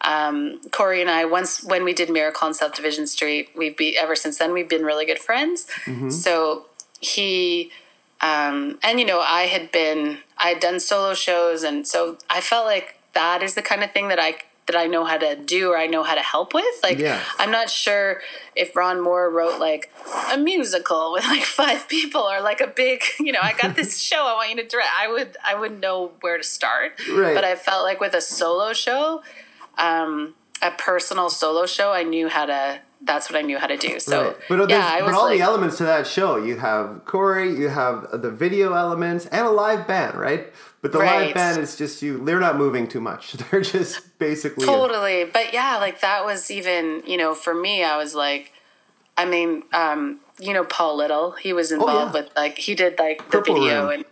um, Corey and I once when we did Miracle on South Division Street, we've be ever since then we've been really good friends. So he um, and you know I had been I had done solo shows, and so I felt like that is the kind of thing that I that I know how to do or I know how to help with. Like Yeah. I'm not sure if Ron Moore wrote like a musical with like [LAUGHS] five people or like a big, you know, I got this [LAUGHS] show I want you to direct. I would I wouldn't know where to start. Right. But I felt like with a solo show, um, a personal solo show, I knew how to. That's what I knew how to do. So Right. But, yeah, but all like, the elements to that show, you have Corey, you have the video elements, and a live band, right? But the live band is just you. They're not moving too much. [LAUGHS] They're just basically. totally but yeah like that was even you know for me i was like i mean um you know paul little he was involved Oh, yeah. with like he did like the Purple video Room. and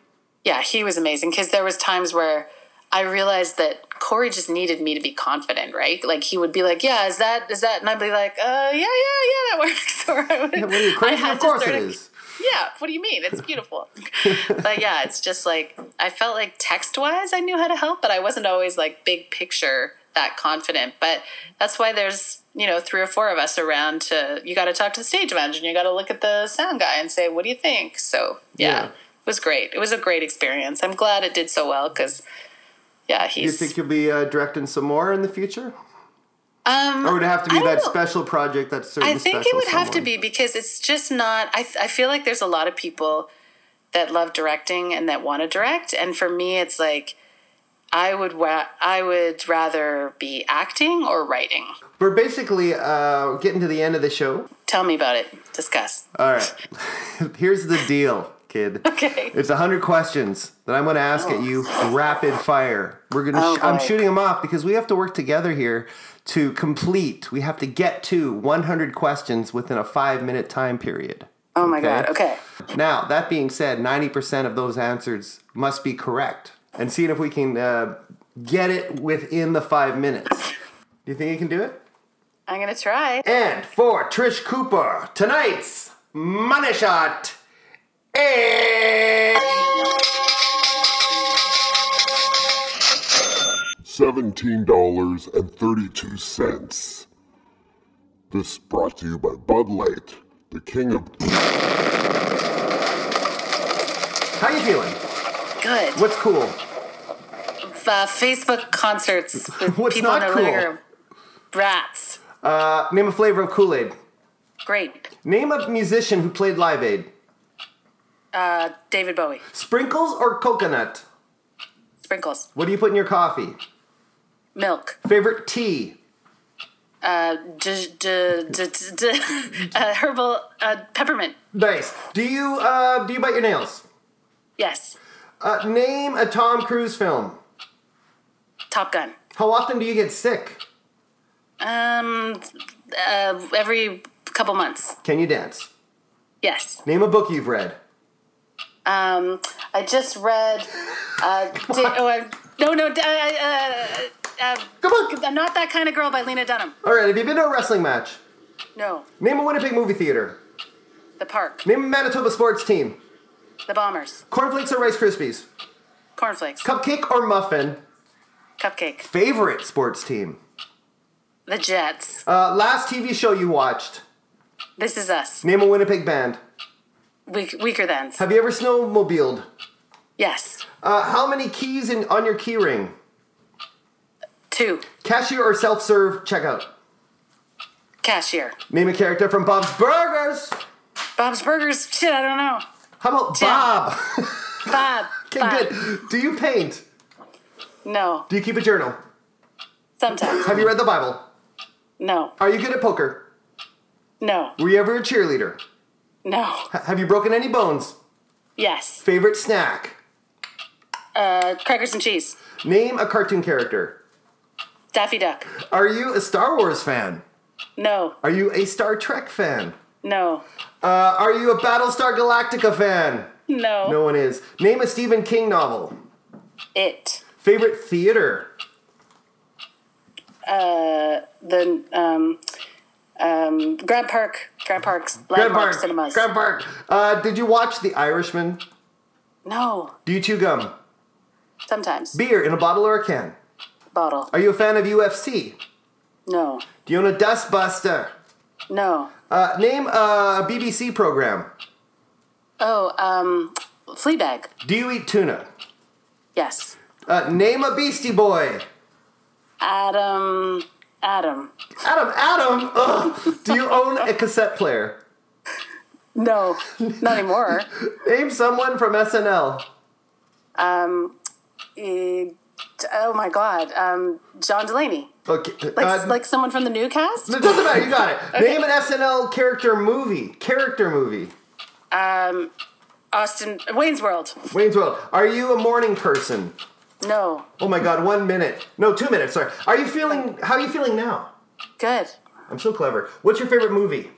yeah he was amazing because there was times where i realized that corey just needed me to be confident right like he would be like yeah is that is that and i'd be like uh yeah yeah yeah that [LAUGHS] works or I would, What are you I crazy? had Of course it is. it of- is. Yeah what do you mean? It's beautiful. But yeah it's just like i felt like text wise i knew how to help but i wasn't always like big picture that confident. But that's why there's you know three or four of us around to you got to talk to the stage manager and you got to look at the sound guy and say what do you think? So yeah, Yeah. it was great. It was a great experience. I'm glad it did so well because yeah Do you think you'll be uh, directing some more in the future? Um Or would it have to be that know. special project that's certain I think it would have to be because it's just not. I, I feel like there's a lot of people that love directing and that want to direct, and for me, it's like I would wa- I would rather be acting or writing. We're basically uh, getting to the end of the show. Tell me about it. Discuss. All right. [LAUGHS] Here's the deal, kid. [LAUGHS] Okay. It's 100 questions that I'm going to ask at you rapid fire. We're going to Oh, sh- I'm shooting them off because we have to work together here to complete. We have to get to 100 questions within a 5-minute time period. Oh my Okay. god. Okay. Now, that being said, 90% of those answers must be correct. And seeing if we can uh, get it within the 5 minutes. Do you think you can do it? I'm gonna try. And for Trish Cooper, tonight's money shot is $17.32. This brought to you by Bud Light, the king of. How you feeling? Good. What's cool? Uh, Facebook concerts [LAUGHS] with What's people in not their living cool? room. Rats. Uh, name a flavor of Kool-Aid. Great. Name a musician who played Live Aid. Uh, David Bowie. Sprinkles or coconut? Sprinkles. What do you put in your coffee? Milk. Favorite tea? Uh, d- d- d- d- d- [LAUGHS] uh, herbal uh, peppermint. Nice. Do you uh, do you bite your nails? Yes. Uh, name a Tom Cruise film. Top Gun. How often do you get sick? Um, uh, every couple months. Can you dance? Yes. Name a book you've read. Um, I just read. Uh, [LAUGHS] di- oh, I, no, no. Uh, uh, Come on. I'm not that kind of girl by Lena Dunham. All right. Have you been to a wrestling match? No. Name a Winnipeg movie theater. The Park. Name a Manitoba sports team. The Bombers. Cornflakes or Rice Krispies. Cornflakes. Cupcake or muffin. Cupcake. Favorite sports team. The Jets. Uh, last TV show you watched. This is us. Name a Winnipeg band. Weak, Weakerthans. Have you ever snowmobiled? Yes. Uh, how many keys in on your key ring? Two. Cashier or self-serve checkout? Cashier. Name a character from Bob's Burgers. Bob's Burgers. Shit, I don't know. How about Tim. Bob? Bob. okay, [LAUGHS] Bob. good. Do you paint? No. Do you keep a journal? Sometimes. Have you read the Bible? No. Are you good at poker? No. Were you ever a cheerleader? No. H- have you broken any bones? Yes. Favorite snack? Uh, crackers and cheese. Name a cartoon character. Daffy Duck. Are you a Star Wars fan? No. Are you a Star Trek fan? No. Uh, are you a Battlestar Galactica fan? No. No one is. Name a Stephen King novel. It. Favorite theater? Uh, The um, um, Grant Park. Grant Park's Grand Park. Cinemas. Grand Park. Uh, did you watch The Irishman? No. Do you chew gum? Sometimes. Beer in a bottle or a can? Bottle. Are you a fan of UFC? No. Do you own a dustbuster? No. Uh, name a BBC program. Oh, um, Fleabag. Do you eat tuna? Yes. Uh, name a Beastie Boy. Adam. Adam. Adam, Adam. Ugh. Do you own a cassette player? No, not anymore. [LAUGHS] Name someone from SNL. Um, eh, oh my God. Um, John Delaney. Okay. Like, uh, like someone from the new cast? it doesn't matter. You got it. [LAUGHS] Name an SNL character movie. Character movie. Um, Austin. Wayne's World. Wayne's World. Are you a morning person? No. Oh my God. One minute. No, two minutes. Sorry. Are you feeling? How are you feeling now? Good. I'm so clever. What's your favorite movie?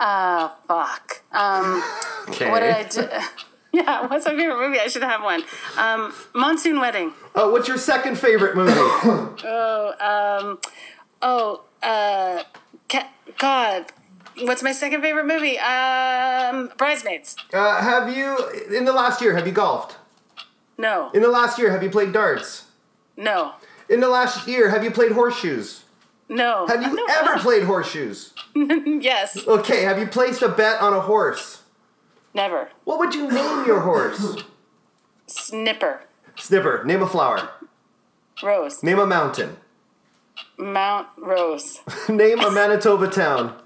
Uh, fuck. Um, [LAUGHS] Okay. what did I do? [LAUGHS] [LAUGHS] Yeah, what's my favorite movie? I should have one. Um, Monsoon Wedding. Oh, what's your second favorite movie? [COUGHS] Oh, um, oh, uh, ca- God. What's my second favorite movie? Um, Bridesmaids. uh, have you in the last year? Have you golfed? No. In the last year, have you played darts? No. In the last year, have you played horseshoes? No. Have you ever played horseshoes? [LAUGHS] yes. Okay, have you placed a bet on a horse? Never. What would you name your horse? Snipper. Snipper, name a flower. Rose. Name a mountain. Mount Rose. [LAUGHS] name a Manitoba town.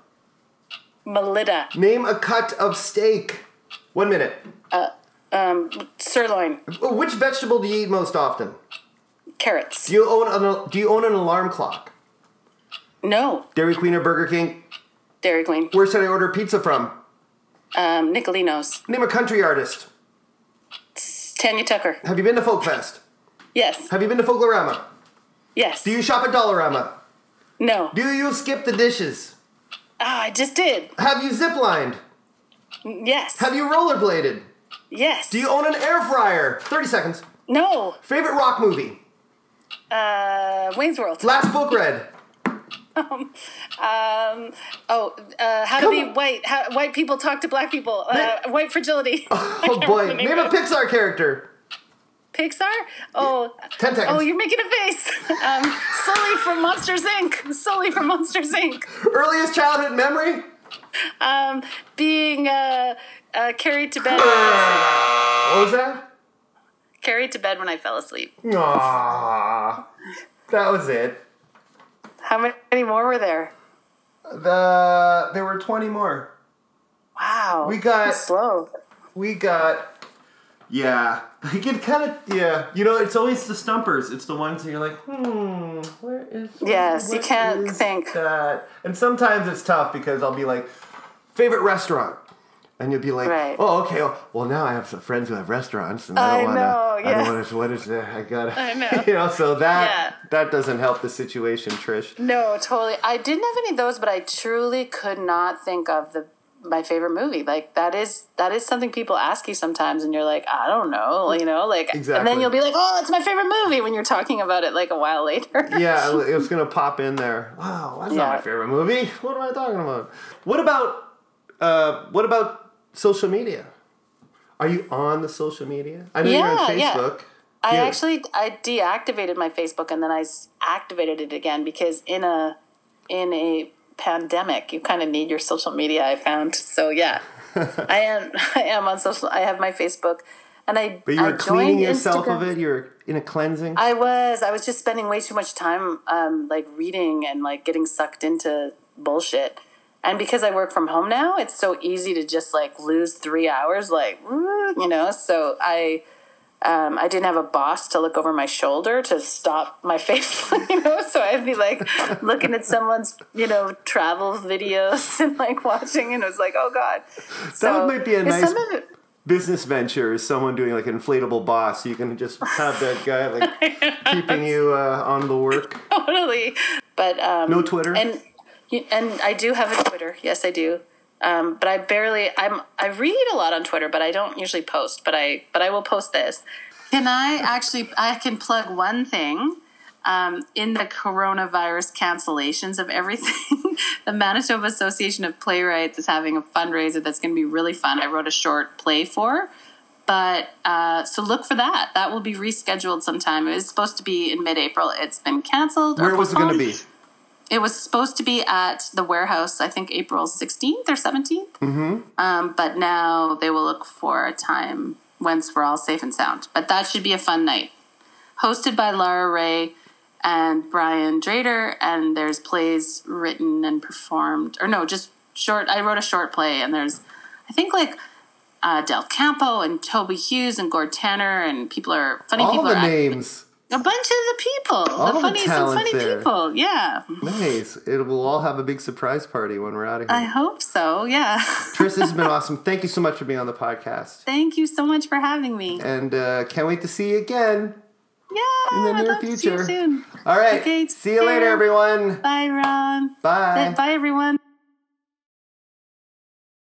Melita. Name a cut of steak. One minute. Uh, Um, sirloin. Oh, Which vegetable do you eat most often? Carrots. Do you own an Do you own an alarm clock? No. Dairy Queen or Burger King? Dairy Queen. Where should I order pizza from? Um, Nicolinos. Name a country artist. Tanya Tucker. Have you been to Folk Fest? Yes. Have you been to Folklorama? Yes. Do you shop at Dollarama? No. Do you skip the dishes? Ah, I just did. Have you ziplined? Yes. Have you rollerbladed? yes. Do you own an air fryer? 30 seconds. No. Favorite rock movie? Uh, Wayne's World. Last book read? [LAUGHS] Um, oh, uh, how to Come be on. white. How, white people talk to black people. Uh, white fragility. [LAUGHS] Oh boy. Name a Pixar character. Pixar? Oh, 10 seconds. oh, you're making a face. [LAUGHS] Um, Sully from Monsters Inc. Sully from Monsters Inc. Earliest childhood memory? Um, being uh, uh, carried to bed. [SIGHS] What was that? carried to bed when I fell asleep. Aww. That was it. How many more were there? The there were 20 more. Wow. We got- slow. We got yeah. You can kind of yeah. You know, it's always the stumpers. It's the ones that you're like, hmm, where is? Yes, you can't think. that. And sometimes it's tough because I'll be like, favorite restaurant. And you'll be like, Right. oh, okay. Well, now I have some friends who have restaurants, and I don't want to. know, I don't want to. What is that? I gotta. I know. [LAUGHS] you know, so that Yeah. that doesn't help the situation, Trish. No, totally. I didn't have any of those, but I truly could not think of the my favorite movie. Like that is that is something people ask you sometimes, and you're like, I don't know, you know, like, exactly. and then you'll be like, oh, it's my favorite movie when you're talking about it like a while [LAUGHS] later. Yeah, it was gonna pop in there. Wow, that's not my favorite movie. What am I talking about? What about uh, what about social media? Are you on the social media? I know you're on Yeah, yeah. Facebook. I Yeah. actually I deactivated my Facebook and then I activated it again because in a in a pandemic you kind of need your social media. I found so yeah, [LAUGHS] I am [LAUGHS] I am on social. I have my Facebook and I But you were cleaning yourself Instagram. of it. You're in a cleansing. I was. I was just spending way too much time, um, like reading and like getting sucked into bullshit. And because I work from home now, it's so easy to just like lose three hours, like you know. So I, um, I didn't have a boss to look over my shoulder to stop my [LAUGHS] face, you know. So I'd be like looking at someone's, you know, travel videos [LAUGHS] and like watching, and it was like, oh god. So might be a nice- some of it- Business venture is someone doing like an inflatable boss. You can just have that guy like [LAUGHS] keeping you uh, on the work. totally. But um, No Twitter? and and I do have a Twitter. Yes, I do. Um, but I barely. I'm. I read a lot on Twitter, but I don't usually post. But I. But I will post this. Can I actually? I can plug one thing. Um, in the coronavirus cancellations of everything, [LAUGHS] the Manitoba Association of Playwrights is having a fundraiser that's going to be really fun. I wrote a short play for, but uh, so look for that. That will be rescheduled sometime. It was supposed to be in mid-April. It's been canceled. Where was it going to be? It was supposed to be at the warehouse, I think April 16th or 17th. Mm-hmm. Um, but now they will look for a time once we're all safe and sound. But that should be a fun night. Hosted by Lara Rae and Brian Drader, and there's plays written and performed, or no, just short. I wrote a short play, and there's, I think, like uh, Del Campo and Toby Hughes and Gord Tanner, and people are funny All people. the are names. A bunch of the people, All the the funnies and talent funny there. people. Yeah, Nice. It will all have a big surprise party when we're out of here. I hope so. Yeah. [LAUGHS] Tris, this has been [LAUGHS] awesome. Thank you so much for being on the podcast. Thank you so much for having me. And uh, can't wait to see you again. Yeah, in the I'd near to see you future. soon. All right. Okay, see you later, everyone. Bye, Ron. Bye. Bye, everyone.